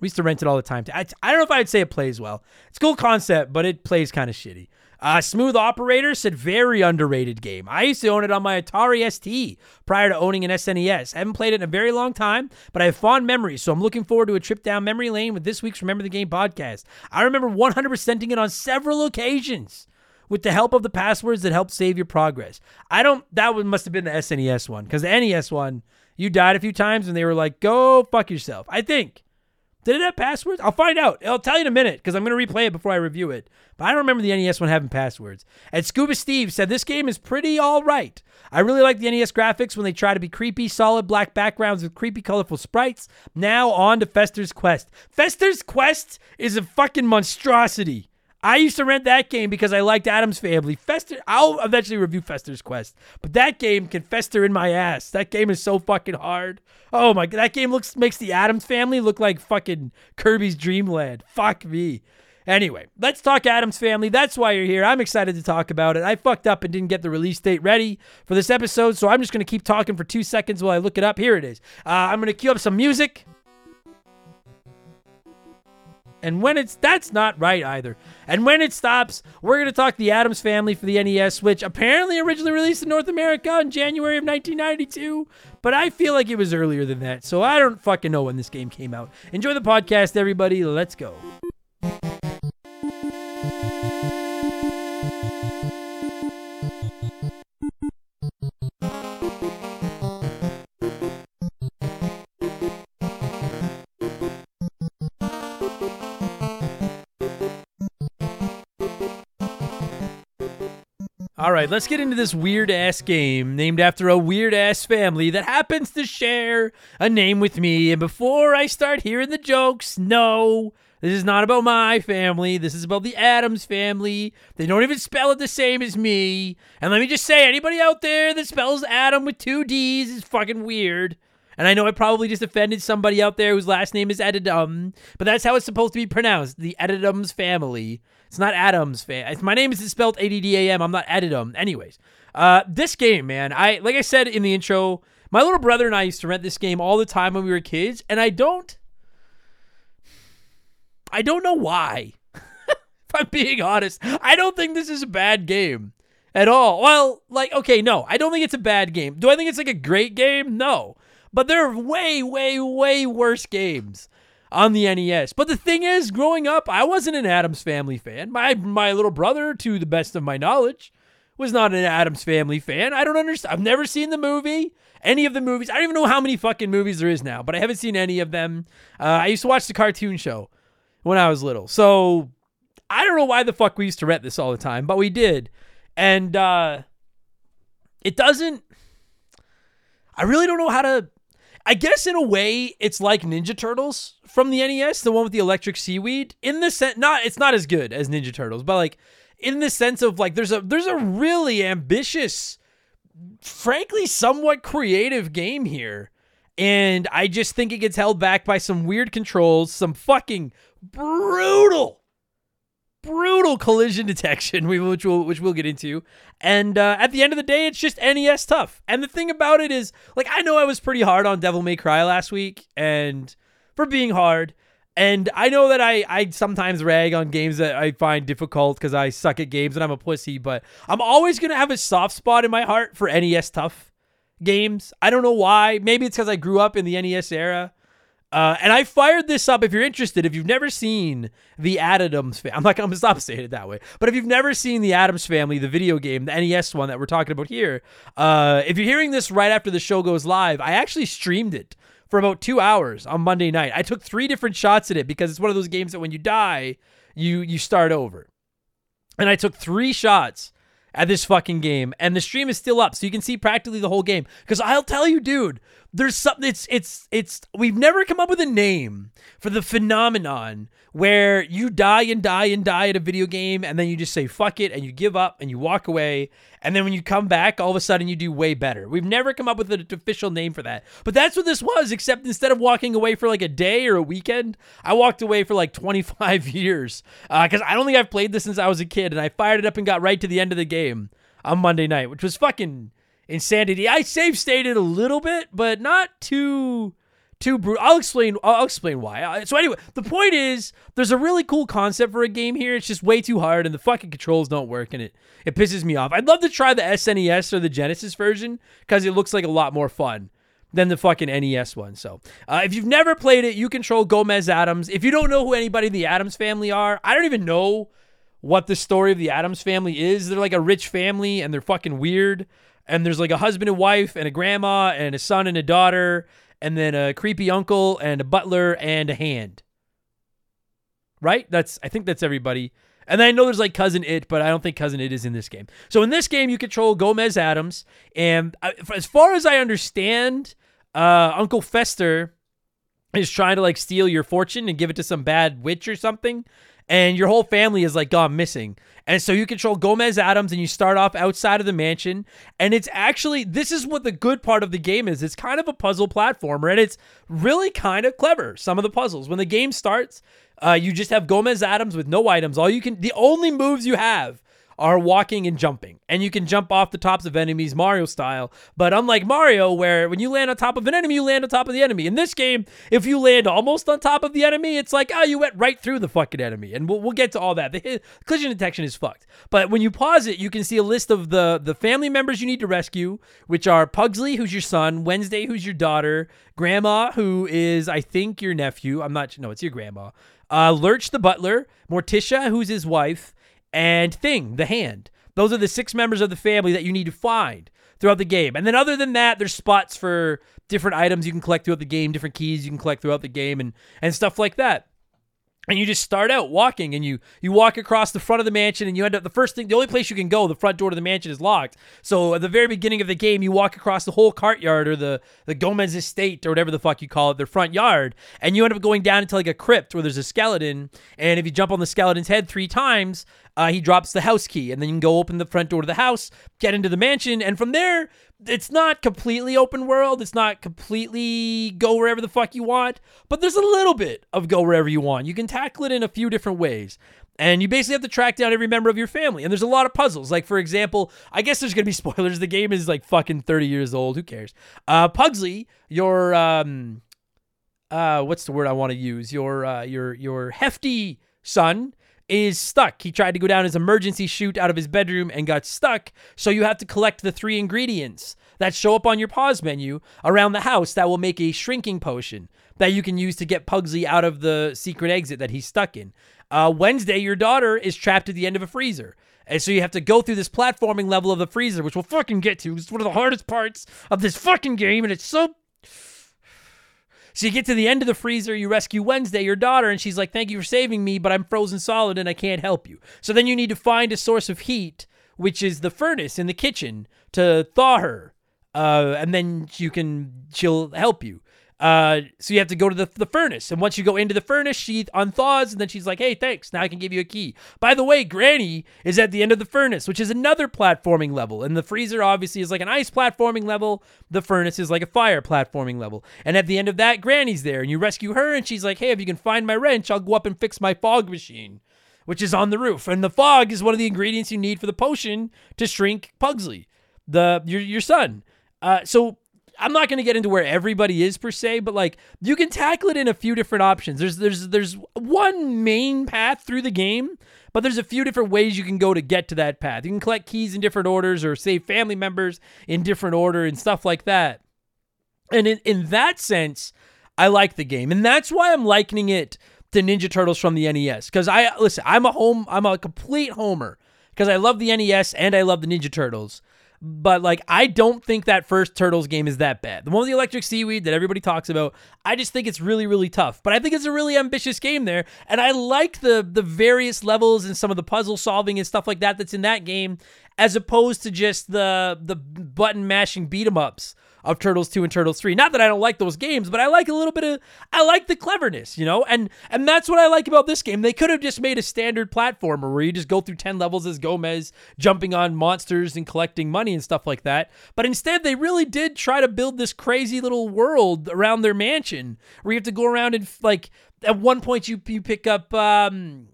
we used to rent it all the time. I, I don't know if I'd say it plays well. It's a cool concept, but it plays kind of shitty. Uh, Smooth Operator said very underrated game. I used to own it on my Atari ST prior to owning an SNES. I haven't played it in a very long time, but I have fond memories, so I'm looking forward to a trip down memory lane with this week's Remember the Game podcast. I remember 100%ing it on several occasions with the help of the passwords that help save your progress. I don't, that one must have been the SNES one, because the NES one, you died a few times and they were like, go fuck yourself. I think. Did it have passwords? I'll find out. I'll tell you in a minute because I'm going to replay it before I review it. But I don't remember the NES one having passwords. And Scuba Steve said this game is pretty all right. I really like the NES graphics when they try to be creepy, solid black backgrounds with creepy, colorful sprites. Now on to Fester's Quest. Fester's Quest is a fucking monstrosity. I used to rent that game because I liked Addams Family. Fester, I'll eventually review Fester's Quest, but that game can fester in my ass. That game is so fucking hard. Oh my god, that game looks makes the Addams Family look like fucking Kirby's Dream Land. Fuck me. Anyway, let's talk Addams Family. That's why you're here. I'm excited to talk about it. I fucked up and didn't get the release date ready for this episode, so I'm just to keep talking for two seconds while I look it up. Here it is. Uh, I'm to cue up some music. And when it's that's not right either. And when it stops, we're gonna talk the Addams Family for the NES, which apparently originally released in North America in January of 1992. But I feel like it was earlier than that, so I don't fucking know when this game came out. Enjoy the podcast, everybody. Let's go. All right, let's get into this weird ass game named after a weird ass family that happens to share a name with me. And before I start hearing the jokes, no, this is not about my family. This is about the Addams family. They don't even spell it the same as me. And let me just say, anybody out there that spells Adam with two D's is fucking weird. And I know I probably just offended somebody out there whose last name is Edidum, but that's how it's supposed to be pronounced. The Edidums family. It's not Adams fan. My name is spelled A D D A M. I'm not Edidum. Anyways, uh, this game, man. I like I said in the intro, my little brother and I used to rent this game all the time when we were kids, and I don't, I don't know why. if I'm being honest, I don't think this is a bad game at all. Well, like, okay, no, I don't think it's a bad game. Do I think it's like a great game? No. But there are way, way, way worse games on the NES. But the thing is, growing up, I wasn't an Addams Family fan. My my little brother, to the best of my knowledge, was not an Addams Family fan. I don't understand. I've never seen the movie, any of the movies. I don't even know how many fucking movies there is now, but I haven't seen any of them. Uh, I used to watch the cartoon show when I was little, so I don't know why the fuck we used to rent this all the time, but we did, and uh, it doesn't. I really don't know how to I guess in a way it's like Ninja Turtles from the NES, the one with the electric seaweed. In the sense, not it's not as good as Ninja Turtles, but like in the sense of like there's a there's a really ambitious, frankly somewhat creative game here, and I just think it gets held back by some weird controls, some fucking brutal brutal collision detection, which we'll which we'll get into. And uh, at the end of the day, it's just NES tough. And the thing about it is, like, I know I was pretty hard on Devil May Cry last week, and for being hard. And I know that I I sometimes rag on games that I find difficult because I suck at games and I'm a pussy. But I'm always gonna have a soft spot in my heart for NES tough games. I don't know why. Maybe it's because I grew up in the NES era. Uh, and I fired this up. If you're interested, if you've never seen the Addams, Family I'm not gonna stop saying it that way. But if you've never seen the Addams Family, the video game, the NES one that we're talking about here, uh, if you're hearing this right after the show goes live, I actually streamed it for about two hours on Monday night. I took three different shots at it because it's one of those games that when you die, you you start over. And I took three shots at this fucking game, and the stream is still up, so you can see practically the whole game. Because I'll tell you, dude, there's something. It's it's it's. We've never come up with a name for the phenomenon where you die and die and die at a video game, and then you just say fuck it, and you give up, and you walk away, and then when you come back, all of a sudden you do way better. We've never come up with an official name for that, but that's what this was. Except instead of walking away for like a day or a weekend, I walked away for like 25 years because uh, I don't think I've played this since I was a kid, and I fired it up and got right to the end of the game on Monday night, which was fucking insanity. I save stated a little bit, but not too too brutal. I'll explain. I'll explain why. So anyway, the point is, there's a really cool concept for a game here. It's just way too hard, and the fucking controls don't work, and it it pisses me off. I'd love to try the SNES or the Genesis version because it looks like a lot more fun than the fucking NES one. So uh, if you've never played it, you control Gomez Addams. If you don't know who anybody in the Addams family are, I don't even know what the story of the Addams family is. They're like a rich family, and they're fucking weird. And there's like a husband and wife, and a grandma, and a son and a daughter and then a creepy uncle and a butler and a hand. right? That's I think that's everybody. And then I know there's like Cousin Itt, but I don't think Cousin Itt is in this game. So in this game, you control Gomez Addams, and as far as I understand, uh, Uncle Fester is trying to like steal your fortune and give it to some bad witch or something, and your whole family is like gone missing. And so you control Gomez Addams and you start off outside of the mansion. And it's actually, this is what the good part of the game is. It's kind of a puzzle platformer and it's really kind of clever. Some of the puzzles. When the game starts, uh, you just have Gomez Addams with no items. All you can, the only moves you have are walking and jumping. And you can jump off the tops of enemies Mario style. But unlike Mario, where when you land on top of an enemy, you land on top of the enemy. In this game, if you land almost on top of the enemy, it's like, oh, you went right through the fucking enemy. And we'll, we'll get to all that. The collision detection is fucked. But when you pause it, you can see a list of the, the family members you need to rescue, which are Pugsley, who's your son, Wednesday, who's your daughter, Grandma, who is, I think, your nephew. I'm not, no, it's your grandma. Uh, Lurch the butler, Morticia, who's his wife, and Thing, the hand. Those are the six members of the family that you need to find throughout the game. And then other than that, there's spots for different items you can collect throughout the game, different keys you can collect throughout the game and and stuff like that and you just start out walking and you you walk across the front of the mansion and you end up the first thing the only place you can go the front door to the mansion is locked. So at the very beginning of the game you walk across the whole courtyard or the the gomez estate or whatever the fuck you call it their front yard and you end up going down into like a crypt where there's a skeleton. And if you jump on the skeleton's head three times uh, he drops the house key. And then you can go open the front door to the house get into the mansion. And from there it's not completely open world. It's not completely go wherever the fuck you want, but there's a little bit of go wherever you want. You can tackle it in a few different ways. And you basically have to track down every member of your family. And there's a lot of puzzles. Like, for example, I guess there's going to be spoilers. The game is like fucking 30 years old. Who cares? Uh, Pugsley, your, um, uh, what's the word I want to use? Your, uh, your, your hefty son is stuck. He tried to go down his emergency chute out of his bedroom and got stuck. So you have to collect the three ingredients that show up on your pause menu around the house that will make a shrinking potion that you can use to get Pugsley out of the secret exit that he's stuck in. Uh, Wednesday, your daughter is trapped at the end of a freezer. And so you have to go through this platforming level of the freezer, which we'll fucking get to. It's one of the hardest parts of this fucking game, and it's so so you get to the end of the freezer, you rescue Wednesday, your daughter, and she's like, Thank you for saving me, but I'm frozen solid and I can't help you. So then you need to find a source of heat, which is the furnace in the kitchen, to thaw her. Uh, and then you can she'll help you. Uh, so you have to go to the, the furnace. And once you go into the furnace, she unthaws and then she's like, hey, thanks. Now I can give you a key. By the way, Granny is at the end of the furnace, which is another platforming level. And the freezer obviously is like an ice platforming level. The furnace is like a fire platforming level. And at the end of that, Granny's there and you rescue her and she's like, hey, if you can find my wrench, I'll go up and fix my fog machine. Which is on the roof, and the fog is one of the ingredients you need for the potion to shrink Pugsley, the your your son. Uh, so I'm not going to get into where everybody is per se, but like you can tackle it in a few different options. There's there's there's one main path through the game, but there's a few different ways you can go to get to that path. You can collect keys in different orders or save family members in different order and stuff like that. And in, in that sense, I like the game. And that's why I'm likening it to Ninja Turtles from the NES. Because I listen, I'm a home, I'm a complete homer because I love the NES and I love the Ninja Turtles. But like, I don't think that first Turtles game is that bad. The one with the electric seaweed that everybody talks about, I just think it's really, really tough. But I think it's a really ambitious game there, and I like the the various levels and some of the puzzle solving and stuff like that that's in that game, as opposed to just the the button mashing beat 'em ups of Turtles 2 and Turtles 3. Not that I don't like those games, but I like a little bit of I like the cleverness, you know? And and that's what I like about this game. They could have just made a standard platformer where you just go through 10 levels as Gomez, jumping on monsters and collecting money and stuff like that. But instead they really did try to build this crazy little world around their mansion where you have to go around and like at one point you you pick up um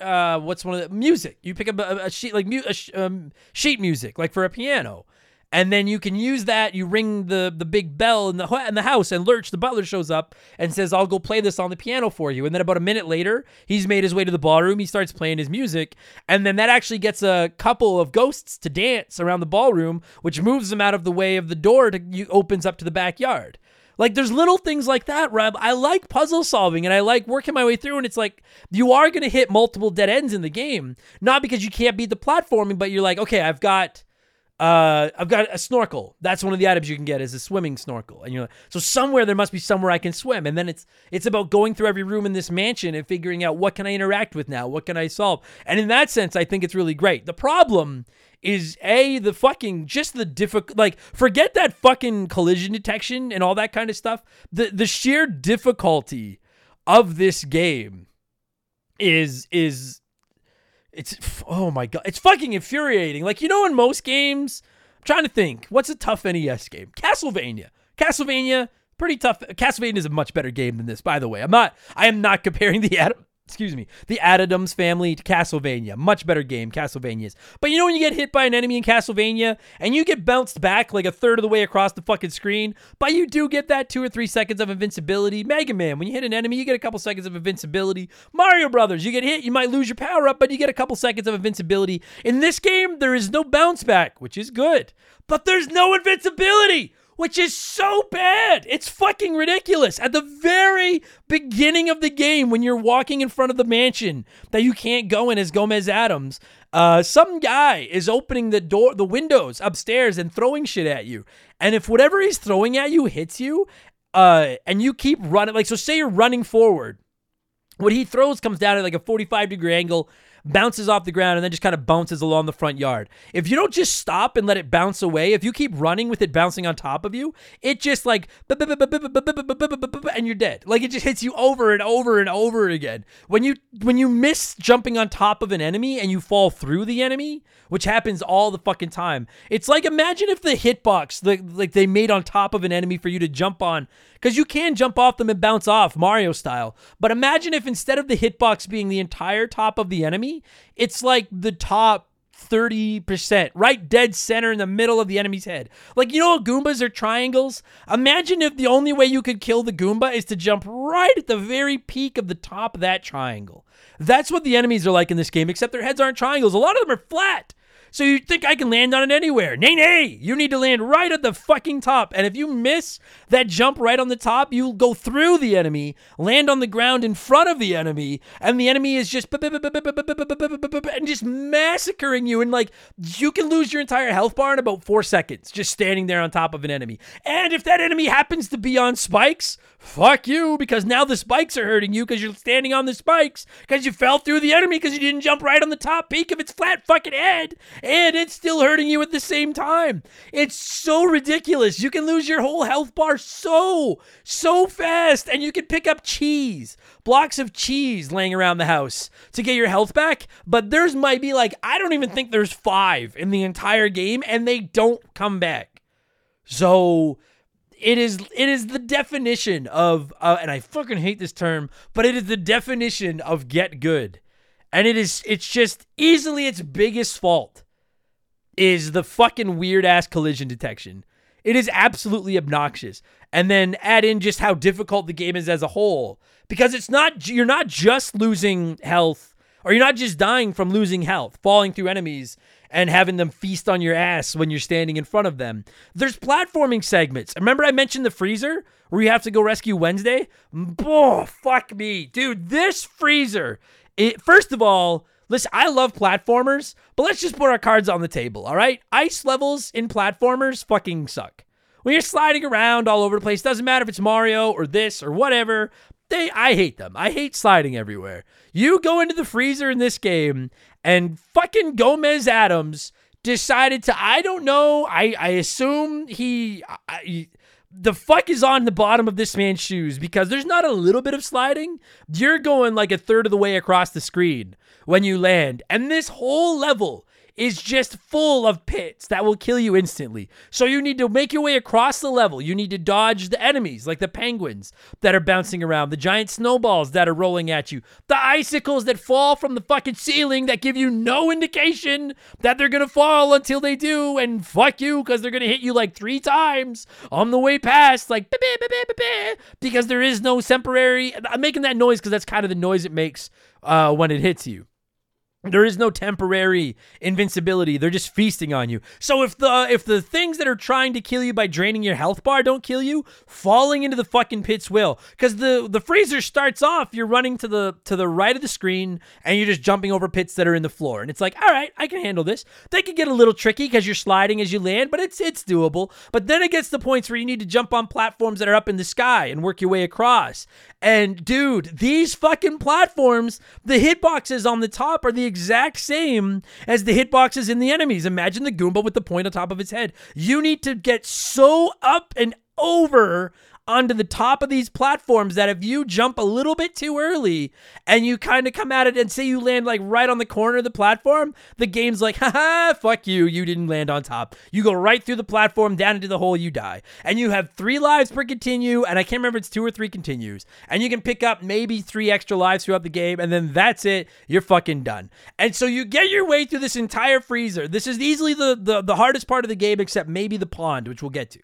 uh, what's one of the music? You pick up a, a sheet like mu- a, um, sheet music, like for a piano, and then you can use that. You ring the the big bell in the in the house, and Lurch, the butler, shows up and says, "I'll go play this on the piano for you." And then about a minute later, he's made his way to the ballroom. He starts playing his music, and then that actually gets a couple of ghosts to dance around the ballroom, which moves them out of the way of the door to opens up to the backyard. Like there's little things like that, Rob. I like puzzle solving and I like working my way through. And it's like you are to hit multiple dead ends in the game, not because you can't beat the platforming, but you're like, okay, I've got Uh, I've got a snorkel. That's one of the items you can get is a swimming snorkel. And you're like, so somewhere there must be somewhere I can swim. And then it's it's about going through every room in this mansion and figuring out what can I interact with now, what can I solve. And in that sense, I think it's really great. The problem is a the fucking just the difficult like forget that fucking collision detection and all that kind of stuff. The the sheer difficulty of this game is is it's oh my god, it's fucking infuriating. Like you know, in most games, I'm trying to think, what's a tough NES game? Castlevania. Castlevania, pretty tough. Castlevania is a much better game than this, by the way. I'm not. I am not comparing the Adam excuse me, the Addams family to Castlevania. Much better game, Castlevania is. But you know when you get hit by an enemy in Castlevania and you get bounced back like a third of the way across the fucking screen, but you do get that two or three seconds of invincibility. Mega Man, when you hit an enemy, you get a couple seconds of invincibility. Mario Brothers, you get hit, you might lose your power up, but you get a couple seconds of invincibility. In this game, there is no bounce back, which is good, but there's no invincibility which is so bad. It's fucking ridiculous. At the very beginning of the game, when you're walking in front of the mansion that you can't go in as Gomez Addams, uh, some guy is opening the door, the windows upstairs and throwing shit at you. And if whatever he's throwing at you hits you, uh, and you keep running, like, so say you're running forward, what he throws comes down at like a 45 degree angle bounces off the ground, and then just kind of bounces along the front yard. If you don't just stop and let it bounce away, if you keep running with it bouncing on top of you, it just like and you're dead. Like it just hits you over and over and over again. When you when you miss jumping on top of an enemy and you fall through the enemy, which happens all the fucking time. It's like imagine if the hitbox like like they made on top of an enemy for you to jump on because you can jump off them and bounce off Mario style. But imagine if instead of the hitbox being the entire top of the enemy, it's like the top 30%, right dead center in the middle of the enemy's head. Like, you know, Goombas are triangles? Imagine if the only way you could kill the Goomba is to jump right at the very peak of the top of that triangle. That's what the enemies are like in this game, except their heads aren't triangles. A lot of them are flat. So you think I can land on it anywhere? Nay, nay. You need to land right at the fucking top. And if you miss that jump right on the top, you'll go through the enemy, land on the ground in front of the enemy, and the enemy is just and just massacring you. And like you can lose your entire health bar in about four seconds just standing there on top of an enemy. And if that enemy happens to be on spikes, fuck you, because now the spikes are hurting you because you're standing on the spikes because you fell through the enemy because you didn't jump right on the top peak of its flat fucking head and it's still hurting you at the same time. It's so ridiculous. You can lose your whole health bar so, so fast, and you can pick up cheese, blocks of cheese laying around the house to get your health back. But there's might be like, I don't even think there's five in the entire game, and they don't come back. So it is it is the definition of uh, and I fucking hate this term, but it is the definition of get good. And it is it's just easily its biggest fault is the fucking weird ass collision detection. It is absolutely obnoxious. And then add in just how difficult the game is as a whole because it's not you're not just losing health or you're not just dying from losing health, falling through enemies and having them feast on your ass when you're standing in front of them. There's platforming segments. Remember I mentioned the freezer where you have to go rescue Wednesday? Oh, fuck me. Dude, this freezer, it first of all, Listen, I love platformers, but let's just put our cards on the table, all right? Ice levels in platformers fucking suck. When you're sliding around all over the place, doesn't matter if it's Mario or this or whatever, they I hate them. I hate sliding everywhere. You go into the freezer in this game and fucking Gomez Addams decided to I don't know, I I assume he I, the fuck is on the bottom of this man's shoes because there's not a little bit of sliding. You're going like a third of the way across the screen when you land. And this whole level is just full of pits that will kill you instantly. So you need to make your way across the level. You need to dodge the enemies, like the penguins that are bouncing around, the giant snowballs that are rolling at you, the icicles that fall from the fucking ceiling that give you no indication that they're gonna fall until they do, and fuck you, because they're gonna hit you like three times on the way past, like because there is no temporary. I'm making that noise because that's kind of the noise it makes uh, when it hits you. There is no temporary invincibility. They're just feasting on you. So if the if the things that are trying to kill you by draining your health bar don't kill you, falling into the fucking pits will. Cuz the the freezer starts off you're running to the to the right of the screen and you're just jumping over pits that are in the floor. And it's like, "All right, I can handle this." They can get a little tricky cuz you're sliding as you land, but it's it's doable. But then it gets to points where you need to jump on platforms that are up in the sky and work your way across. And dude, these fucking platforms, the hitboxes on the top are the exact same as the hitboxes in the enemies. Imagine the Goomba with the point on top of its head. You need to get so up and over onto the top of these platforms that if you jump a little bit too early and you kind of come at it and say you land like right on the corner of the platform, the game's like, haha, fuck you, you didn't land on top. You go right through the platform, down into the hole, you die. And you have three lives per continue, and I can't remember it's two or three continues. And you can pick up maybe three extra lives throughout the game, and then that's it. You're fucking done. And so you get your way through this entire freezer. This is easily the, the, the hardest part of the game, except maybe the pond, which we'll get to.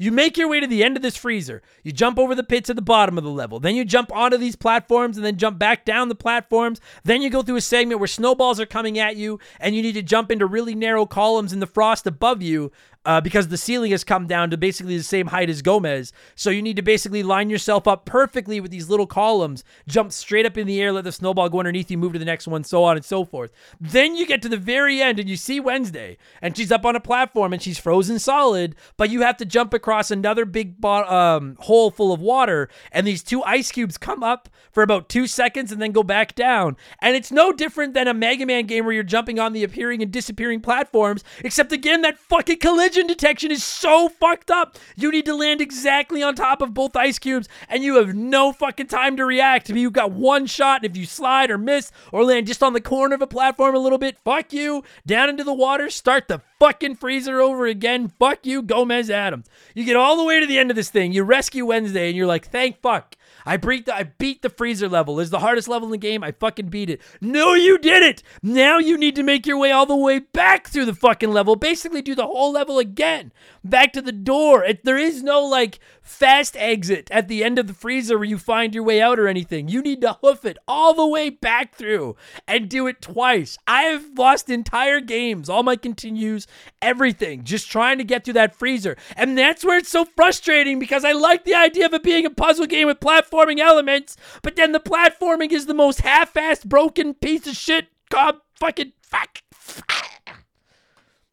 You make your way to the end of this freezer. You jump over the pits at the bottom of the level. Then you jump onto these platforms and then jump back down the platforms. Then you go through a segment where snowballs are coming at you and you need to jump into really narrow columns in the frost above you uh, because the ceiling has come down to basically the same height as Gomez. So you need to basically line yourself up perfectly with these little columns, jump straight up in the air, let the snowball go underneath you, move to the next one, so on and so forth. Then you get to the very end and you see Wednesday, and she's up on a platform and she's frozen solid, but you have to jump across another big bo- um, hole full of water, and these two ice cubes come up for about two seconds and then go back down. And it's no different than a Mega Man game where you're jumping on the appearing and disappearing platforms, except again, that fucking collision detection is so fucked up. You need to land exactly on top of both ice cubes, and you have no fucking time to react. I mean, you've got one shot, and if you slide or miss or land just on the corner of a platform a little bit, fuck you. Down into the water, start the fucking freezer over again. Fuck you, Gomez Addams. You get all the way to the end of this thing. You rescue Wednesday, and you're like, thank fuck. I beat the I beat the freezer level. It's the hardest level in the game. I fucking beat it. No, you did it. Now you need to make your way all the way back through the fucking level. Basically, do the whole level again. Back to the door. It, there is no like fast exit at the end of the freezer where you find your way out or anything. You need to hoof it all the way back through and do it twice. I have lost entire games, all my continues, everything, just trying to get through that freezer. And that's where it's so frustrating because I like the idea of it being a puzzle game with platforming elements, but then the platforming is the most half-assed, broken piece of shit. God fucking fuck.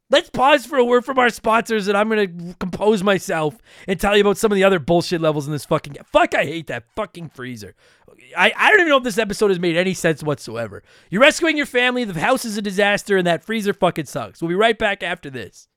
Let's pause for a word from our sponsors, and I'm gonna compose myself and tell you about some of the other bullshit levels in this fucking. Fuck, I hate that fucking freezer. I, I don't even know if this episode has made any sense whatsoever. You're rescuing your family, the house is a disaster, and that freezer fucking sucks. We'll be right back after this.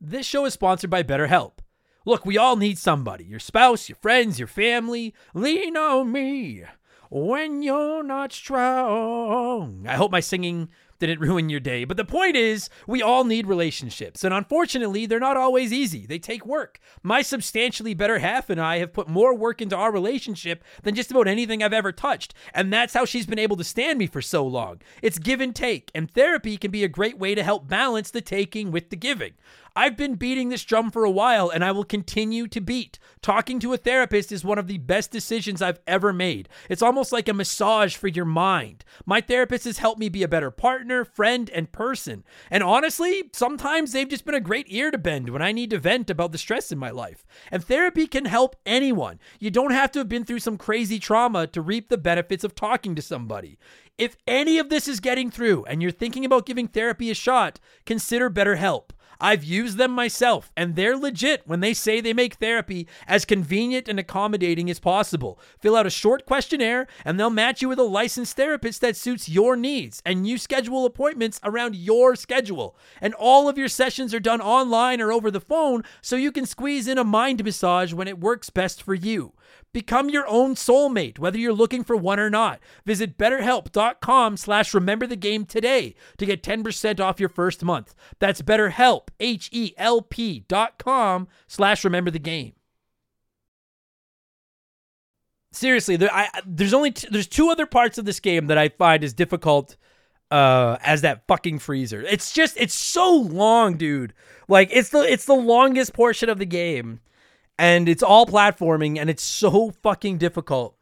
This show is sponsored by BetterHelp. Look, we all need somebody your spouse, your friends, your family. Lean on me when you're not strong. I hope my singing didn't ruin your day. But the point is, we all need relationships. And unfortunately, they're not always easy. They take work. My substantially better half and I have put more work into our relationship than just about anything I've ever touched. And that's how she's been able to stand me for so long. It's give and take. And therapy can be a great way to help balance the taking with the giving. I've been beating this drum for a while and I will continue to beat. Talking to a therapist is one of the best decisions I've ever made. It's almost like a massage for your mind. My therapist has helped me be a better partner, friend, and person. And honestly, sometimes they've just been a great ear to bend when I need to vent about the stress in my life. And therapy can help anyone. You don't have to have been through some crazy trauma to reap the benefits of talking to somebody. If any of this is getting through and you're thinking about giving therapy a shot, consider BetterHelp. I've used them myself, and they're legit when they say they make therapy as convenient and accommodating as possible. Fill out a short questionnaire, and they'll match you with a licensed therapist that suits your needs, and you schedule appointments around your schedule. And all of your sessions are done online or over the phone, so you can squeeze in a mind massage when it works best for you. Become your own soulmate, whether you're looking for one or not. Visit betterhelp.com slash remember the game today to get 10% off your first month. That's betterhelp, H-E-L-P dot com slash remember the game. Seriously, there, I, there's only t- there's two other parts of this game that I find as difficult uh as that fucking freezer. It's just it's so long, dude. Like it's the it's the longest portion of the game and it's all platforming and it's so fucking difficult.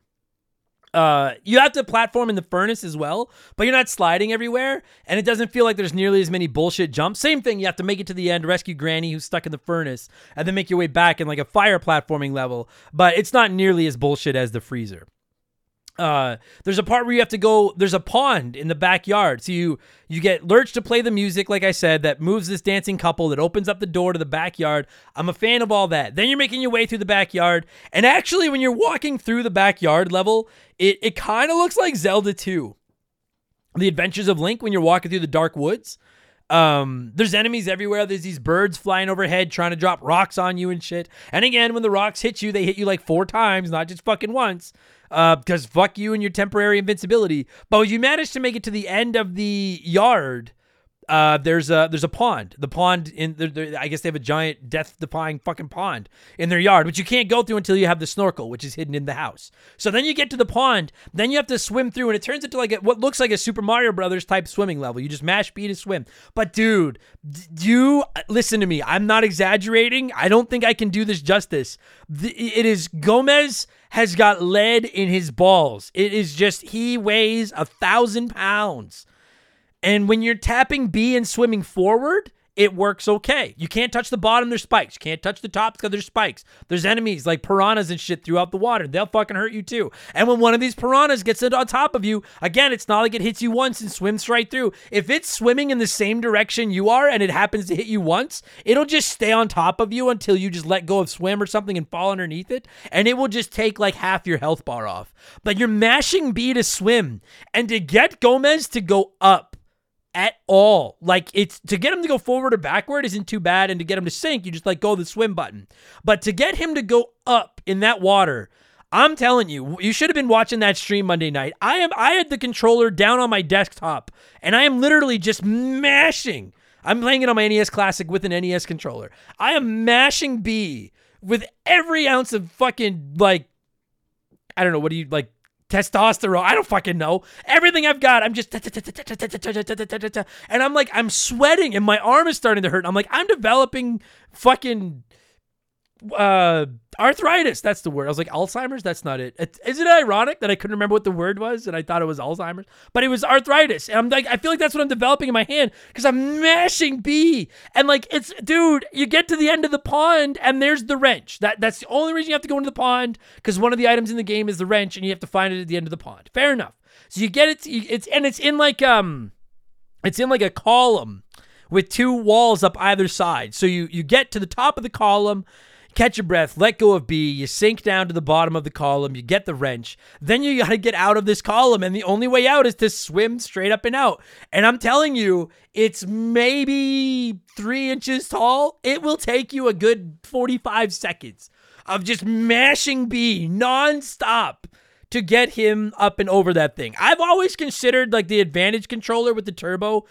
Uh, you have to platform in the furnace as well, but you're not sliding everywhere, and it doesn't feel like there's nearly as many bullshit jumps. Same thing, you have to make it to the end, rescue Granny who's stuck in the furnace, and then make your way back in like a fire platforming level, but it's not nearly as bullshit as the freezer uh there's a part where you have to go there's a pond in the backyard. So you you get lurch to play the music like i said that moves this dancing couple that opens up the door to the backyard. I'm a fan of all that. Then you're making your way through the backyard and actually when you're walking through the backyard level it, it kind of looks like zelda 2 the adventures of link when you're walking through the dark woods um, there's enemies everywhere. There's these birds flying overhead trying to drop rocks on you and shit. And again, when the rocks hit you, they hit you like four times, not just fucking once because uh, fuck you and your temporary invincibility. But you managed to make it to the end of the yard, uh, there's a there's a pond. The pond in the, the, I guess they have a giant death-defying fucking pond in their yard, which you can't go through until you have the snorkel, which is hidden in the house. So then you get to the pond, then you have to swim through, and it turns into like a, what looks like a Super Mario Brothers type swimming level. You just mash B to swim. But dude, you listen to me. I'm not exaggerating. I don't think I can do this justice. It is Gomez has got lead in his balls. It is just he weighs a thousand pounds. And when you're tapping B and swimming forward, it works okay. You can't touch the bottom, there's spikes. You can't touch the top because there's spikes. There's enemies like piranhas and shit throughout the water. They'll fucking hurt you too. And when one of these piranhas gets it on top of you, again, it's not like it hits you once and swims right through. If it's swimming in the same direction you are and it happens to hit you once, it'll just stay on top of you until you just let go of swim or something and fall underneath it. And it will just take like half your health bar off. But you're mashing B to swim. And to get Gomez to go up at all. Like it's to get him to go forward or backward isn't too bad, and to get him to sink, you just like go the swim button. But to get him to go up in that water, I'm telling you, you should have been watching that stream Monday night. I am I had the controller down on my desktop, and I am literally just mashing. I'm playing it on my NES Classic with an NES controller. I am mashing B with every ounce of fucking like I don't know, what do you like testosterone. I don't fucking know. Everything I've got, I'm just and I'm like I'm sweating and my arm is starting to hurt. I'm like I'm developing fucking uh arthritis that's the word. I was like alzheimer's? That's not it. is it ironic that i couldn't remember what the word was and i thought it was alzheimer's? But it was arthritis. And i'm like i feel like that's what i'm developing in my hand because i'm mashing b. And like it's dude you get to the end of the pond and there's the wrench. That that's the only reason you have to go into the pond because one of the items in the game is the wrench and you have to find it at the end of the pond. Fair enough. So you get it it's and it's in like um it's in like a column with two walls up either side. So you you get to the top of the column catch your breath, let go of B, you sink down to the bottom of the column, you get the wrench. Then you got to get out of this column, and the only way out is to swim straight up and out. And I'm telling you, it's maybe three inches tall. It will take you a good 45 seconds of just mashing B nonstop to get him up and over that thing. I've always considered like the advantage controller with the turbo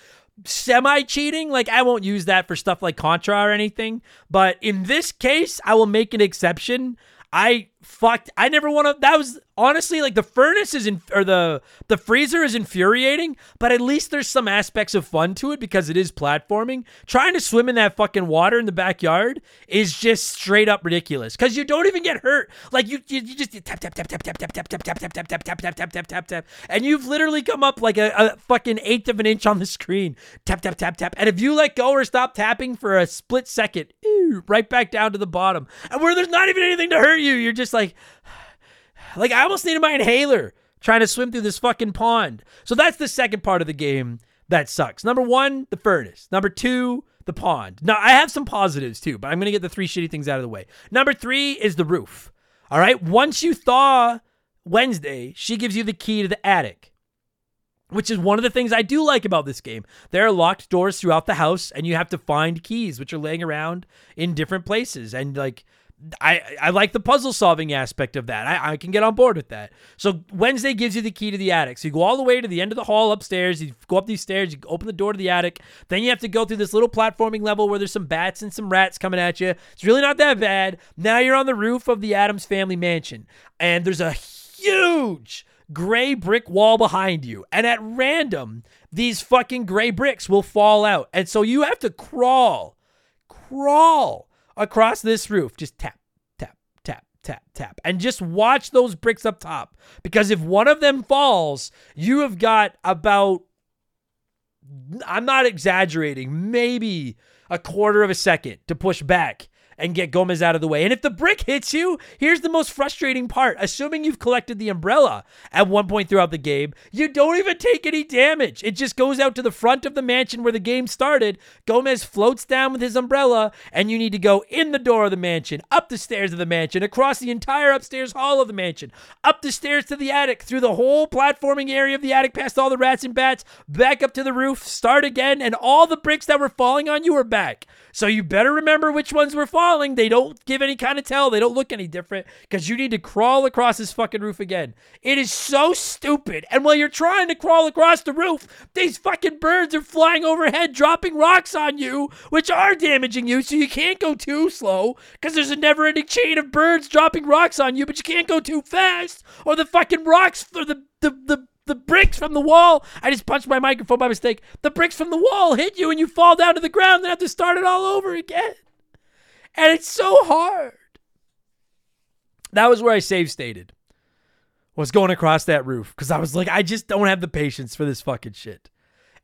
semi cheating. Like, I won't use that for stuff like Contra or anything. But in this case, I will make an exception. I fucked. I never want to. That was honestly like the furnace is in or the the freezer is infuriating, but at least there's some aspects of fun to it because it is platforming. Trying to swim in that fucking water in the backyard is just straight up ridiculous because you don't even get hurt. Like you, you, just tap tap tap tap tap tap tap tap tap tap tap tap tap tap tap tap tap tap, and you've literally come up like a, fucking eighth of an inch on the screen. Tap tap tap tap, and if you let go or stop tapping for a split second, right back down to the bottom, and where there's not even anything to hurt you, you're just like like I almost needed my inhaler trying to swim through this fucking pond. So that's the second part of the game that sucks. Number one, the furnace. Number two, the pond. Now I have some positives too, but I'm gonna get the three shitty things out of the way. Number three is the roof. All right. Once you thaw Wednesday, she gives you the key to the attic. Which is one of the things I do like about this game. There are locked doors throughout the house, and you have to find keys, which are laying around in different places. And like I, I like the puzzle solving aspect of that. I, I can get on board with that. So Wednesday gives you the key to the attic. So you go all the way to the end of the hall upstairs. You go up these stairs. You open the door to the attic. Then you have to go through this little platforming level where there's some bats and some rats coming at you. It's really not that bad. Now you're on the roof of the Addams family mansion, and there's a huge gray brick wall behind you. And at random, these fucking gray bricks will fall out. And so you have to crawl, crawl across this roof. Just tap, tap, tap, tap, tap. And just watch those bricks up top. Because if one of them falls, you have got about, I'm not exaggerating, maybe a quarter of a second to push back and get Gomez out of the way. And if the brick hits you, here's the most frustrating part. Assuming you've collected the umbrella at one point throughout the game, you don't even take any damage. It just goes out to the front of the mansion where the game started. Gomez floats down with his umbrella, and you need to go in the door of the mansion, up the stairs of the mansion, across the entire upstairs hall of the mansion, up the stairs to the attic, through the whole platforming area of the attic, past all the rats and bats, back up to the roof, start again, and all the bricks that were falling on you are back. So you better remember which ones were falling. They don't give any kind of tell. They don't look any different because you need to crawl across this fucking roof again. It is so stupid. And while you're trying to crawl across the roof, these fucking birds are flying overhead, dropping rocks on you, which are damaging you. So you can't go too slow because there's a never ending chain of birds dropping rocks on you, but you can't go too fast or the fucking rocks or the, the, the, the bricks from the wall. I just punched my microphone by mistake. The bricks from the wall hit you and you fall down to the ground and have to start it all over again. And it's so hard. That was where I save stated. Was going across that roof because I was like, I just don't have the patience for this fucking shit.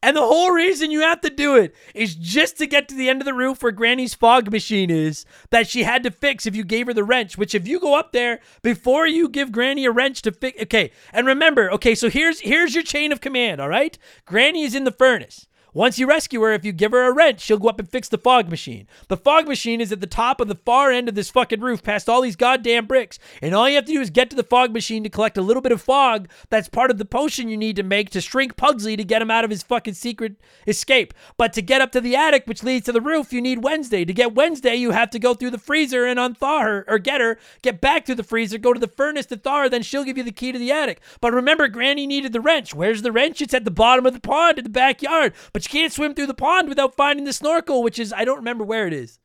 And the whole reason you have to do it is just to get to the end of the roof where Granny's fog machine is that she had to fix if you gave her the wrench, which if you go up there before you give Granny a wrench to fix okay. And remember, okay, so here's here's your chain of command, all right? Granny is in the furnace. Once you rescue her, if you give her a wrench, she'll go up and fix the fog machine. The fog machine is at the top of the far end of this fucking roof, past all these goddamn bricks. And all you have to do is get to the fog machine to collect a little bit of fog that's part of the potion you need to make to shrink Pugsley to get him out of his fucking secret escape. But to get up to the attic, which leads to the roof, you need Wednesday. To get Wednesday, you have to go through the freezer and unthaw her, or get her, get back through the freezer, go to the furnace to thaw her, then she'll give you the key to the attic. But remember, Granny needed the wrench. Where's the wrench? It's at the bottom of the pond in the backyard. But you can't swim through the pond without finding the snorkel, which is I don't remember where it is.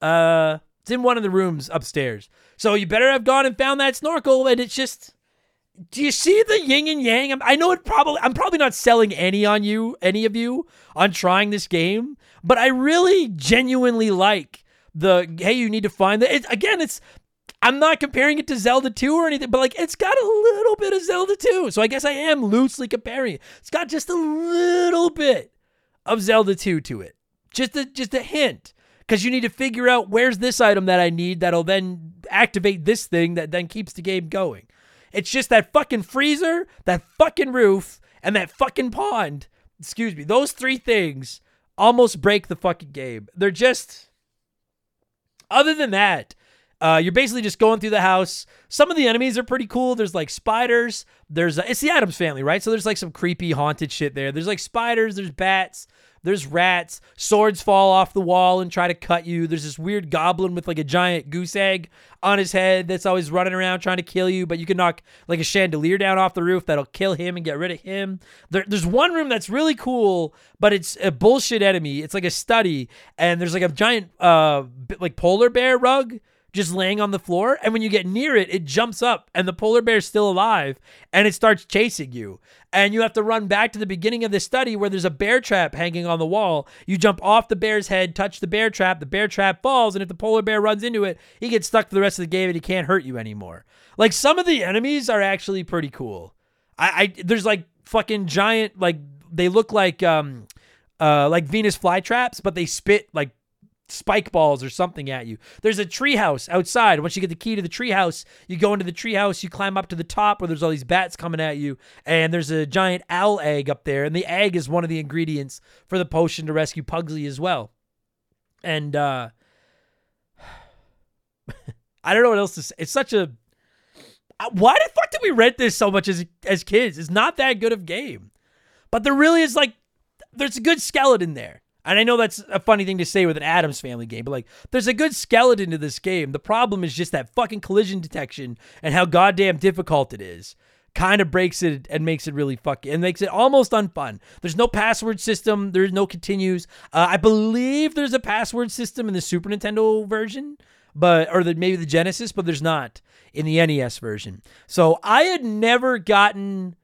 Uh, it's in one of the rooms upstairs. So you better have gone and found that snorkel. And it's just, do you see the yin and yang? I know it probably. I'm probably not selling any on you, any of you, on trying this game. But I really genuinely like the hey, you need to find the. It, again, it's I'm not comparing it to Zelda 2 or anything, but like it's got a little bit of Zelda 2. So I guess I am loosely comparing it. It's got just a little bit of Zelda 2 to it. Just a just a hint. Because you need to figure out where's this item that I need that'll then activate this thing that then keeps the game going. It's just that fucking freezer, that fucking roof, and that fucking pond. Excuse me. Those three things almost break the fucking game. They're just. Other than that, uh, you're basically just going through the house. Some of the enemies are pretty cool. There's like spiders. There's it's the Addams family, right? So there's like some creepy haunted shit there. There's like spiders. There's bats. There's rats. Swords fall off the wall and try to cut you. There's this weird goblin with like a giant goose egg on his head that's always running around trying to kill you. But you can knock like a chandelier down off the roof that'll kill him and get rid of him. There, there's one room that's really cool, but it's a bullshit enemy. It's like a study, and there's like a giant uh like polar bear rug just laying on the floor. And when you get near it, it jumps up and the polar bear's still alive and it starts chasing you. And you have to run back to the beginning of the study where there's a bear trap hanging on the wall. You jump off the bear's head, touch the bear trap, the bear trap falls, and if the polar bear runs into it, he gets stuck for the rest of the game and he can't hurt you anymore. Like some of the enemies are actually pretty cool. I, I there's like fucking giant like they look like um uh like Venus flytraps, but they spit like spike balls or something at you. There's a treehouse outside. Once you get the key to the treehouse, you go into the treehouse, you climb up to the top where there's all these bats coming at you, and there's a giant owl egg up there, and the egg is one of the ingredients for the potion to rescue Pugsley as well. And uh I don't know what else to say. It's such a uh, why the fuck did we rent this so much as as kids? It's not that good of game. But there really is like there's a good skeleton there. And I know that's a funny thing to say with an Addams family game, but like, there's a good skeleton to this game. The problem is just that fucking collision detection and how goddamn difficult it is. Kind of breaks it and makes it really fucking and makes it almost unfun. There's no password system. There's no continues. Uh, I believe there's a password system in the Super Nintendo version, but or the, maybe the Genesis, but there's not in the NES version. So I had never gotten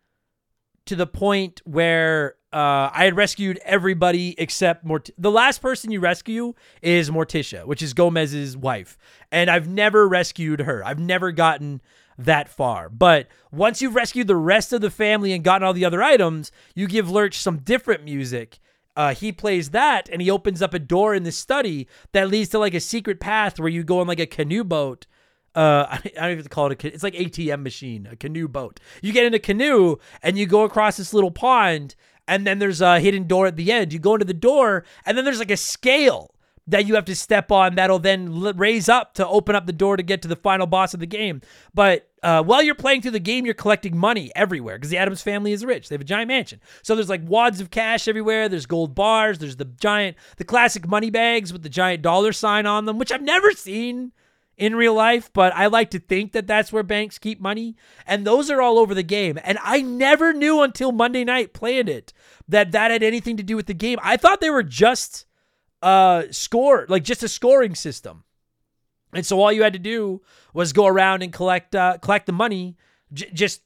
to the point where uh, I had rescued everybody except Mort. The last person you rescue is Morticia, which is Gomez's wife, and I've never rescued her. I've never gotten that far. But once you've rescued the rest of the family and gotten all the other items, you give Lurch some different music. Uh, he plays that and he opens up a door in the study that leads to like a secret path where you go on like a canoe boat uh, I don't even call it a. It's like ATM machine, a canoe boat. You get in a canoe and you go across this little pond, and then there's a hidden door at the end. You go into the door, and then there's like a scale that you have to step on that'll then raise up to open up the door to get to the final boss of the game. But uh, while you're playing through the game, you're collecting money everywhere because the Addams family is rich. They have a giant mansion. So there's like wads of cash everywhere. There's gold bars. There's the giant, the classic money bags with the giant dollar sign on them, which I've never seen in real life, but I like to think that that's where banks keep money. And those are all over the game. And I never knew until Monday night playing it that that had anything to do with the game. I thought they were just uh score, like just a scoring system. And so all you had to do was go around and collect uh, collect the money, j- just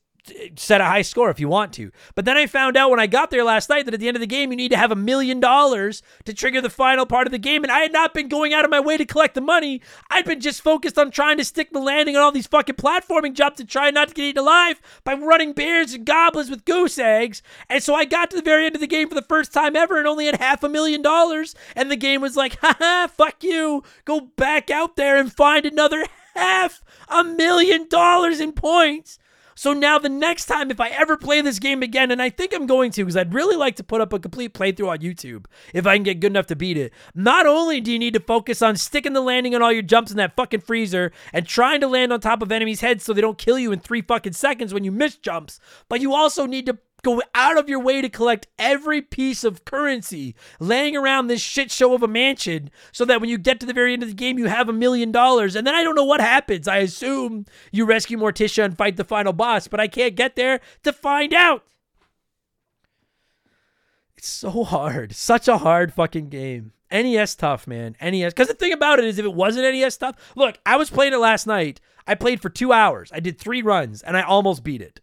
set a high score if you want to. But then I found out when I got there last night that at the end of the game, you need to have a million dollars to trigger the final part of the game. And I had not been going out of my way to collect the money. I'd been just focused on trying to stick the landing on all these fucking platforming jumps to try not to get eaten alive by running bears and goblins with goose eggs. And so I got to the very end of the game for the first time ever and only had half a million dollars. And the game was like, haha, fuck you. Go back out there and find another half a million dollars in points. So now the next time, if I ever play this game again, and I think I'm going to, because I'd really like to put up a complete playthrough on YouTube if I can get good enough to beat it. Not only do you need to focus on sticking the landing on all your jumps in that fucking freezer and trying to land on top of enemies' heads so they don't kill you in three fucking seconds when you miss jumps, but you also need to go out of your way to collect every piece of currency laying around this shit show of a mansion so that when you get to the very end of the game you have a million dollars and then I don't know what happens. I assume you rescue Morticia and fight the final boss, but I can't get there to find out. It's so hard. Such a hard fucking game. NES tough, man. NES. Because the thing about it is, if it wasn't NES tough, look, I was playing it last night. I played for two hours. I did three runs and I almost beat it.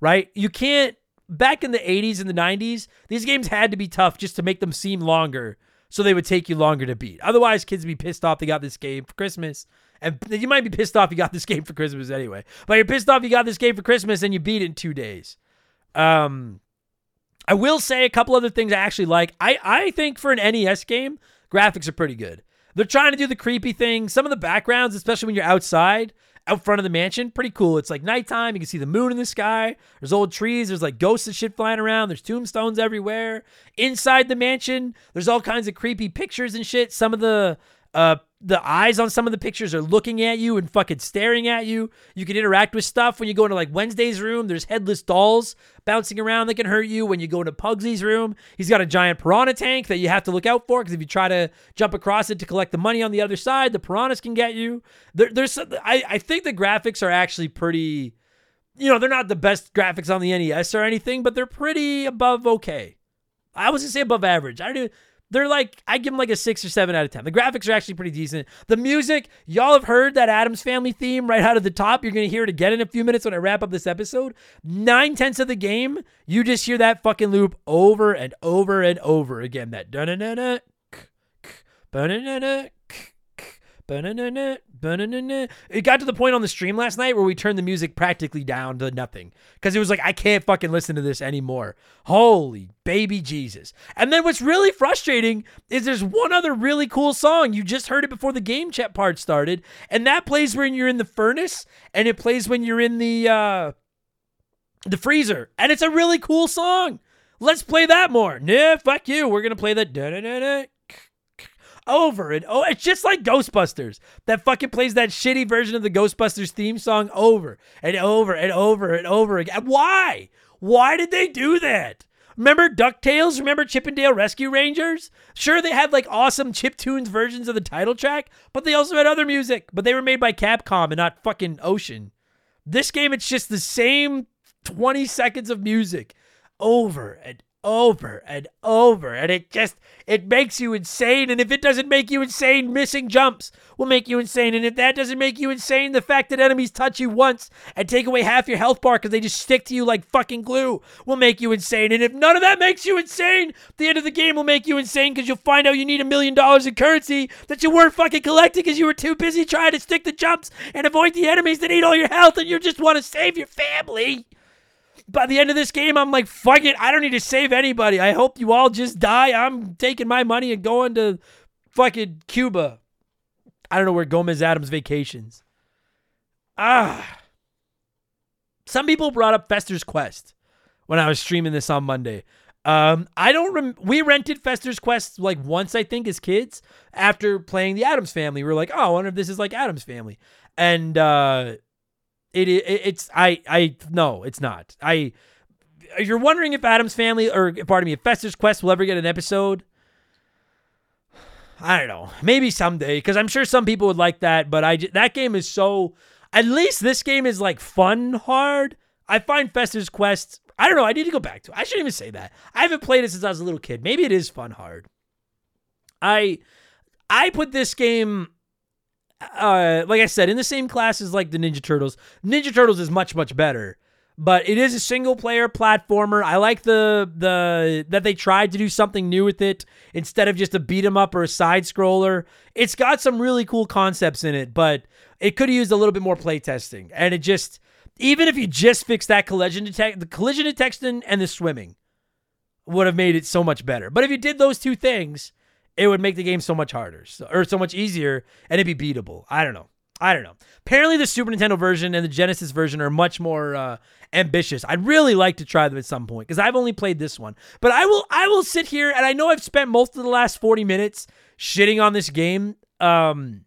Right? You can't back in the 80s and the 90s, these games had to be tough just to make them seem longer so they would take you longer to beat. Otherwise, kids would be pissed off they got this game for Christmas. And you might be pissed off you got this game for Christmas anyway. But you're pissed off you got this game for Christmas and you beat it in two days. Um, I will say a couple other things I actually like. I, I think for an NES game, graphics are pretty good. They're trying to do the creepy thing. Some of the backgrounds, especially when you're outside, out front of the mansion. Pretty cool. It's like nighttime. You can see the moon in the sky. There's old trees. There's like ghosts and shit flying around. There's tombstones everywhere. Inside the mansion, there's all kinds of creepy pictures and shit. Some of the uh, the eyes on some of the pictures are looking at you and fucking staring at you. You can interact with stuff when you go into like Wednesday's room. There's headless dolls bouncing around that can hurt you. When you go into Pugsy's room, he's got a giant piranha tank that you have to look out for because if you try to jump across it to collect the money on the other side, the piranhas can get you. There, there's I, I think the graphics are actually pretty. You know, they're not the best graphics on the NES or anything, but they're pretty above okay. I was gonna say above average. I don't even they're like I give them like a six or seven out of ten. The graphics are actually pretty decent. The music, y'all have heard that Addams Family theme right out of the top. You're gonna hear it again in a few minutes when I wrap up this episode. Nine tenths of the game, you just hear that fucking loop over and over and over again. That na na, na na it got to the point on the stream last night where we turned the music practically down to nothing because it was like, I can't fucking listen to this anymore. Holy baby Jesus. And then what's really frustrating is there's one other really cool song. You just heard it before the game chat part started, and that plays when you're in the furnace and it plays when you're in the, uh, the freezer. And it's a really cool song. Let's play that more. Nah, fuck you. We're to play that over and oh, it's just like Ghostbusters that fucking plays that shitty version of the Ghostbusters theme song over and over and over and over again. Why? Why did they do that? Remember DuckTales? Remember Chip 'n Dale Rescue Rangers? Sure, they had like awesome chip tunes versions of the title track, but they also had other music, but they were made by Capcom and not fucking Ocean. This game, it's just the same 20 seconds of music over and over and over and it just it makes you insane and if it doesn't make you insane missing jumps will make you insane and if that doesn't make you insane the fact that enemies touch you once and take away half your health bar because they just stick to you like fucking glue will make you insane and if none of that makes you insane the end of the game will make you insane because you'll find out you need a million dollars in currency that you weren't fucking collecting because you were too busy trying to stick the jumps and avoid the enemies that eat all your health and you just want to save your family by the end of this game, I'm like, fuck it. I don't need to save anybody. I hope you all just die. I'm taking my money and going to fucking Cuba. I don't know where Gomez Addams vacations. Ah. Some people brought up Fester's Quest when I was streaming this on Monday. Um, I don't rem- we rented Fester's Quest like once I think as kids after playing the Addams Family. We were like, oh, I wonder if this is like Addams Family, and uh, it, it it's I I no, it's not. I you're wondering if Addams Family or pardon me, if Fester's Quest will ever get an episode, I don't know. Maybe someday because I'm sure some people would like that, but I that game is so at least this game is like fun hard. I find Fester's Quest I don't know. I need to go back to it. I shouldn't even say that. I haven't played it since I was a little kid. Maybe it is fun hard. I I put this game uh, like I said, in the same class as like the Ninja Turtles. Ninja Turtles is much much better, but it is a single player platformer. I like the the that they tried to do something new with it instead of just a beat 'em up or a side scroller. It's got some really cool concepts in it, but it could have used a little bit more playtesting. And it just even if you just fix that collision detect the collision detection and the swimming would have made it so much better. But if you did those two things, it would make the game so much harder so, or so much easier and it'd be beatable. I don't know. I don't know. Apparently, the Super Nintendo version and the Genesis version are much more uh, ambitious. I'd really like to try them at some point because I've only played this one. But I will, I will sit here and I know I've spent most of the last forty minutes shitting on this game. Um,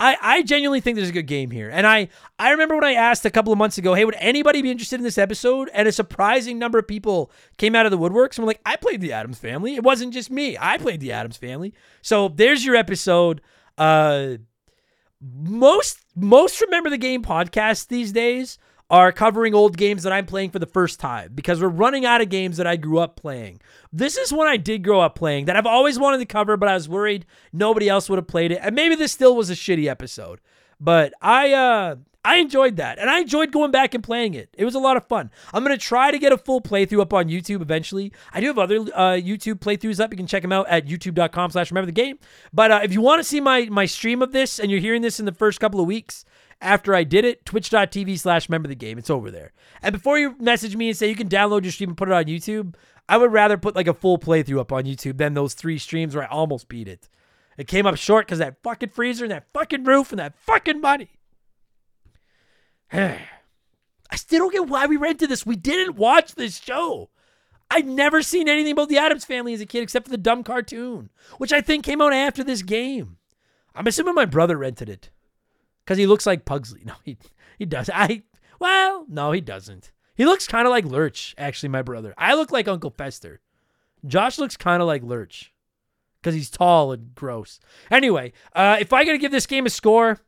I, I genuinely think there's a good game here. And I, I remember when I asked a couple of months ago, hey, would anybody be interested in this episode? And a surprising number of people came out of the woodworks and were like, I played the Addams family. It wasn't just me. I played the Addams family. So there's your episode. Uh most most remember the game podcast these days are covering old games that I'm playing for the first time because we're running out of games that I grew up playing. This is one I did grow up playing that I've always wanted to cover, but I was worried nobody else would have played it. And maybe this still was a shitty episode. But I uh I enjoyed that. And I enjoyed going back and playing it. It was a lot of fun. I'm going to try to get a full playthrough up on YouTube eventually. I do have other uh, YouTube playthroughs up. You can check them out at youtube.com slash remember the game. But uh, if you want to see my, my stream of this and you're hearing this in the first couple of weeks, after I did it, twitch.tv slash remember the game. It's over there. And before you message me and say you can download your stream and put it on YouTube, I would rather put like a full playthrough up on YouTube than those three streams where I almost beat it. It came up short because that fucking freezer and that fucking roof and that fucking money. I still don't get why we rented this. We didn't watch this show. I'd never seen anything about the Addams family as a kid except for the dumb cartoon, which I think came out after this game. I'm assuming my brother rented it because he looks like Pugsley. No, he he does. I well, no, he doesn't. He looks kind of like Lurch, actually. My brother. I look like Uncle Fester. Josh looks kind of like Lurch because he's tall and gross. Anyway, uh, if I got to give this game a score,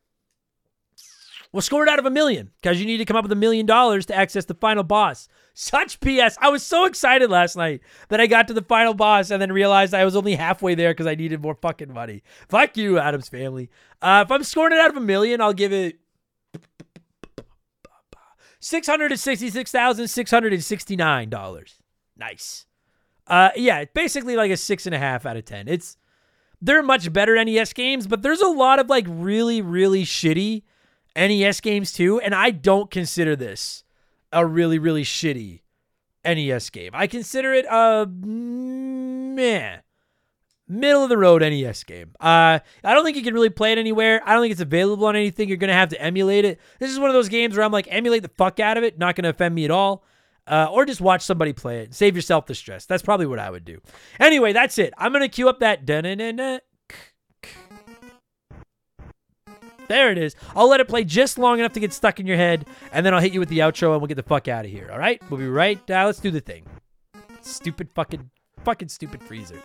we'll score it out of a million because you need to come up with a million dollars to access the final boss. Such BS. I was so excited last night that I got to the final boss and then realized I was only halfway there because I needed more fucking money. Fuck you, Addams family. Uh, if I'm scoring it out of a million, I'll give it six hundred and sixty-six thousand six hundred and sixty-nine dollars. Nice. Uh, yeah, basically like a six and a half out of ten. It's they're much better NES games, but there's a lot of like really, really shitty NES games too, and I don't consider this a really, really shitty NES game. I consider it a meh, middle of the road NES game. Uh, I don't think you can really play it anywhere. I don't think it's available on anything. You're gonna have to emulate it. This is one of those games where I'm like, emulate the fuck out of it. Not gonna offend me at all. Uh, or just watch somebody play it. Save yourself the stress. That's probably what I would do. Anyway, that's it. I'm gonna cue up that. There it is. I'll let it play just long enough to get stuck in your head, and then I'll hit you with the outro and we'll get the fuck out of here. All right? We'll be right. Let's do the thing. Stupid fucking, fucking stupid freezer.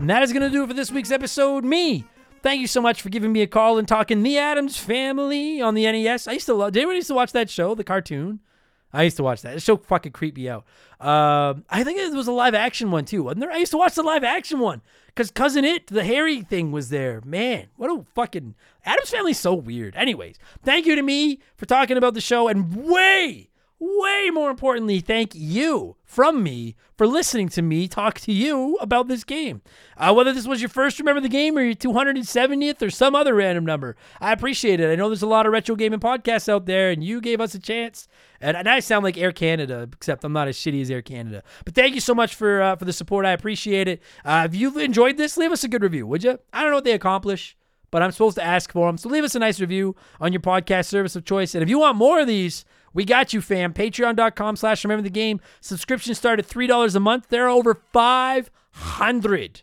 And that is going to do it for this week's episode. Me, Thank you so much for giving me a call and talking The Addams Family on the NES. I used to love. Did anyone used to watch that show, the cartoon? I used to watch that. The show fucking creeped me out. Um, I think it was a live action one too, wasn't there? I used to watch the live action one because Cousin Itt, the hairy thing was there. Man, what a fucking Addams Family's so weird. Anyways, thank you to me for talking about the show, and way, way more importantly, thank you from me for listening to me talk to you about this game. Uh, whether this was your first Remember the Game or your 270th or some other random number, I appreciate it. I know there's a lot of retro gaming podcasts out there, and you gave us a chance. And, and I sound like Air Canada, except I'm not as shitty as Air Canada. But thank you so much for uh, for the support. I appreciate it. Uh, if you've enjoyed this, leave us a good review, would you? I don't know what they accomplish but I'm supposed to ask for them. So leave us a nice review on your podcast service of choice. And if you want more of these, we got you, fam. Patreon.com slash remember the game. Subscription start at $3 a month. There are over 500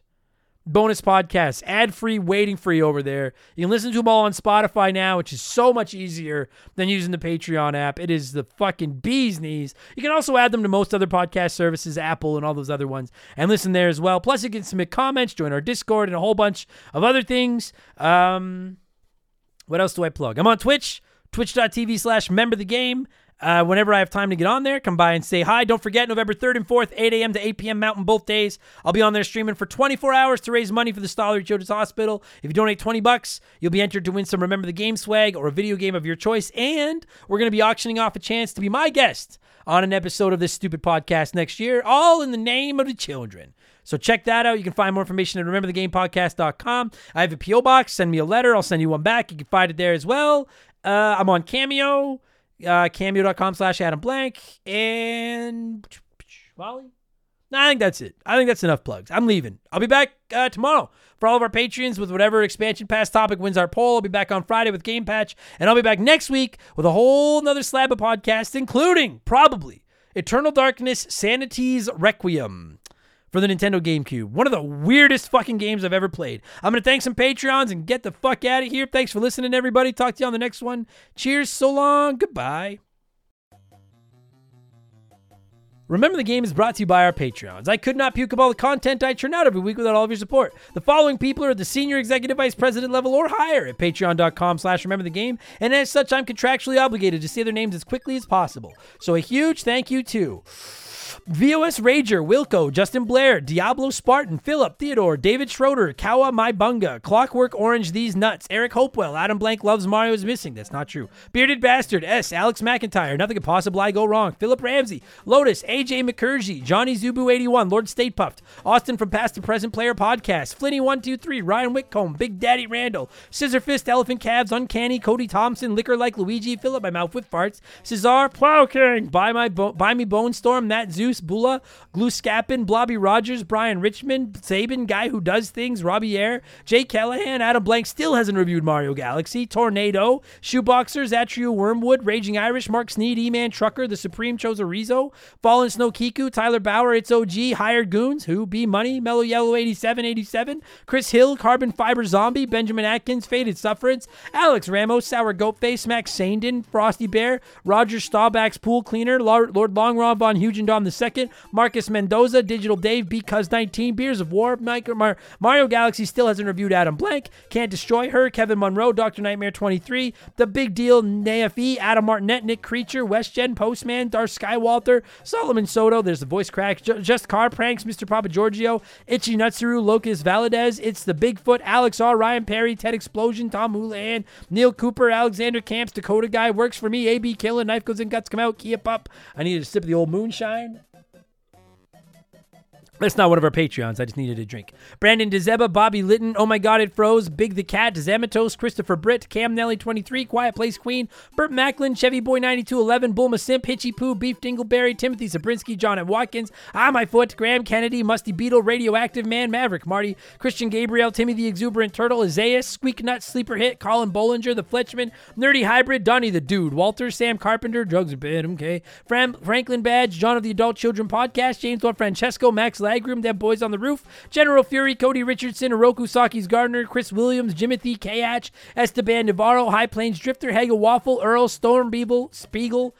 bonus podcasts, ad free, waiting for you over there. You can listen to them all on Spotify now, which is so much easier than using the Patreon app. It is the fucking bee's knees. You can also add them to most other podcast services, Apple and all those other ones, and listen there as well. Plus, you can submit comments, join our Discord, and a whole bunch of other things. Um, what else do I plug? I'm on Twitch, twitch.tv slash member the game. Uh, whenever I have time to get on there, come by and say hi. Don't forget, November 3rd and 4th, 8 a.m. to 8 p.m. Mountain both days. I'll be on there streaming for 24 hours to raise money for the Stollery Children's Hospital. If you donate 20 bucks, you'll be entered to win some Remember the Game swag or a video game of your choice. And we're going to be auctioning off a chance to be my guest on an episode of this stupid podcast next year, all in the name of the children. So check that out. You can find more information at rememberthegamepodcast.com. I have a P.O. box. Send me a letter. I'll send you one back. You can find it there as well. Uh, I'm on Cameo uh, cameo.com slash Adam Blank, and Wally. No, I think that's it. I think that's enough plugs. I'm leaving. I'll be back uh, tomorrow for all of our patrons with whatever expansion pass topic wins our poll. I'll be back on Friday with Game Patch, and I'll be back next week with a whole nother slab of podcasts, including probably Eternal Darkness Sanity's Requiem for the Nintendo GameCube. One of the weirdest fucking games I've ever played. I'm going to thank some Patreons and get the fuck out of here. Thanks for listening, everybody. Talk to you on the next one. Cheers. So long. Goodbye. Remember, the game is brought to you by our Patreons. I could not puke up all the content I churn out every week without all of your support. The following people are at the senior executive vice president level or higher at patreon.com slash remember the game, and as such, I'm contractually obligated to say their names as quickly as possible. So a huge thank you to VOS Rager, Wilco, Justin Blair, Diablo Spartan, Philip, Theodore, David Schroeder, Kawa My Bunga, Clockwork Orange, These Nuts, Eric Hopewell, Adam Blank Loves Mario is Missing. That's not true. Bearded Bastard, S, Alex McIntyre, Nothing Could Possibly Go Wrong, Philip Ramsey, Lotus, AJ McCurgy, Johnny Zubu81, Lord State Puffed, Austin from Past to Present Player Podcast, Flinny123, Ryan Whitcomb, Big Daddy Randall, Scissor Fist, Elephant Calves, Uncanny, Cody Thompson, Liquor Like Luigi, Philip My Mouth with Farts, Cesar, Plow King, Buy, my Bo- Buy Me Bone Storm, Matt Zeus, Bula, Glue Gluscapin, Blobby Rogers, Brian Richmond, Saban, Guy Who Does Things, Robbie Air, Jay Callahan, Adam Blank still hasn't reviewed Mario Galaxy, Tornado, Shoeboxers, Atrio Wormwood, Raging Irish, Mark Sneed, E-Man Trucker, The Supreme Chozorizo, Fallen Snow Kiku, Tyler Bauer, It's OG, Hired Goons, Who, B Money, Mellow Yellow 8787, Chris Hill, Carbon Fiber Zombie, Benjamin Atkins, Faded Sufferance, Alex Ramos, Sour Goat Face, Max Sandin, Frosty Bear, Roger Staubach's Pool Cleaner, Lord, Lord Long Ron Von Hugendom II, Marcus Mendoza, Digital Dave, Because 19, Beers of War, Mario Galaxy still hasn't reviewed Adam Blank, Can't Destroy Her, Kevin Monroe, Dr. Nightmare 23, The Big Deal, NAFE, Adam Martinet, Nick Creature, WestGen, Postman, Darth Skywalter, Solomon Soto, there's the voice crack, J- Just Car Pranks, Mr. Papa Giorgio, Itchy Nutsuru, Locus Valadez, It's the Bigfoot, Alex R., Ryan Perry, Ted Explosion, Tom Houlihan, Neil Cooper, Alexander Camps, Dakota Guy, Works for Me, AB Killer, Knife Goes in, Guts Come Out, Kia Pup. I needed a sip of the old moonshine. That's not one of our Patreons. I just needed a drink. Brandon DeZeba, Bobby Litton, Oh My God, It Froze, Big the Cat, Zamatos, Christopher Britt, Cam Nelly 23, Quiet Place Queen, Burt Macklin, Chevy Boy 9211, Bulma Simp, Hitchy Poo, Beef Dingleberry, Timothy Zabrinsky, John at Watkins, Ah My Foot, Graham Kennedy, Musty Beetle, Radioactive Man, Maverick, Marty, Christian Gabriel, Timmy the Exuberant Turtle, Isaiah, Squeak Nut, Sleeper Hit, Colin Bollinger, The Fletchman, Nerdy Hybrid, Donnie the Dude, Walter, Sam Carpenter, Drugs are bad, okay, Fram- Franklin Badge, John of the Adult Children Podcast, James Lord Francesco, Max Lagroom, Dead Boys on the Roof, General Fury, Cody Richardson, Oroku Saki's Gardner, Chris Williams, Jimothy Kayach, Esteban Navarro, High Plains Drifter, Hega Waffle, Earl, Storm Beeble, Spiegel,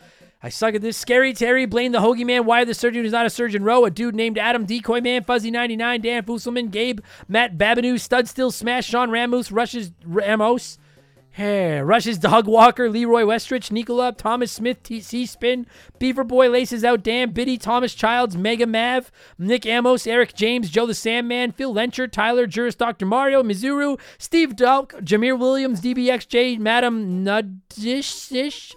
I suck at this. Scary Terry, blame the Hoagie Man. Why the surgeon is not a surgeon? Row, a dude named Adam, Decoy Man, Fuzzy99, Dan Fusselman, Gabe, Matt Babinu, Stud Still, Smash, Sean Ramos, Rushes Ramos, Hey, Rush's Dog Walker, Leroy Westrich, Nicola, Thomas Smith, TC Spin, Beaver Boy Laces Out, Dan, Biddy, Thomas Childs, Mega Mav, Nick Amos, Eric James, Joe the Sandman, Phil Lencher, Tyler Juris, Dr. Mario, Mizuru, Steve Dalk, Jameer Williams, DBXJ, Madam Nudish.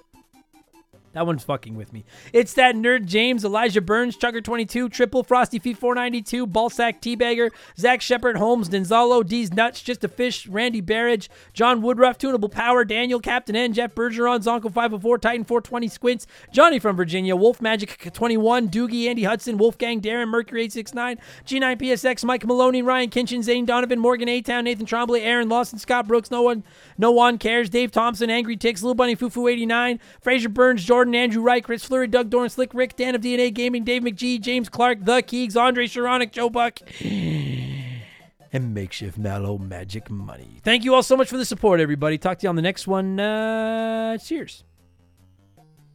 That one's fucking with me. It's that nerd James, Elijah Burns, Chugger22, Triple, Frosty Feet 492, Ballsack Teabagger, Zach Shepard, Holmes, Denzalo, D's Nuts, Just a Fish, Randy Barrage, John Woodruff, Tunable Power, Daniel, Captain N, Jeff Bergeron, Zonko 504, Titan 420 Squints, Johnny from Virginia, Wolf Magic 21, Doogie, Andy Hudson, Wolfgang, Darren, Mercury 869, G9PSX, Mike Maloney, Ryan Kinchin, Zane Donovan, Morgan A Town, Nathan Trombley, Aaron Lawson, Scott Brooks, no one, no one cares, Dave Thompson, Angry Ticks, Little Bunny Fufu 89, Fraser Burns, Jordan, Andrew Wright, Chris Fleury, Doug Dorn, Slick Rick, Dan of DNA Gaming, Dave McGee, James Clark, The Keegs, Andre Sharonic, Joe Buck, and Makeshift Mallow Magic Money. Thank you all so much for the support, everybody. Talk to you on the next one. Uh, cheers.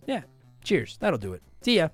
Yeah, cheers. That'll do it. See ya.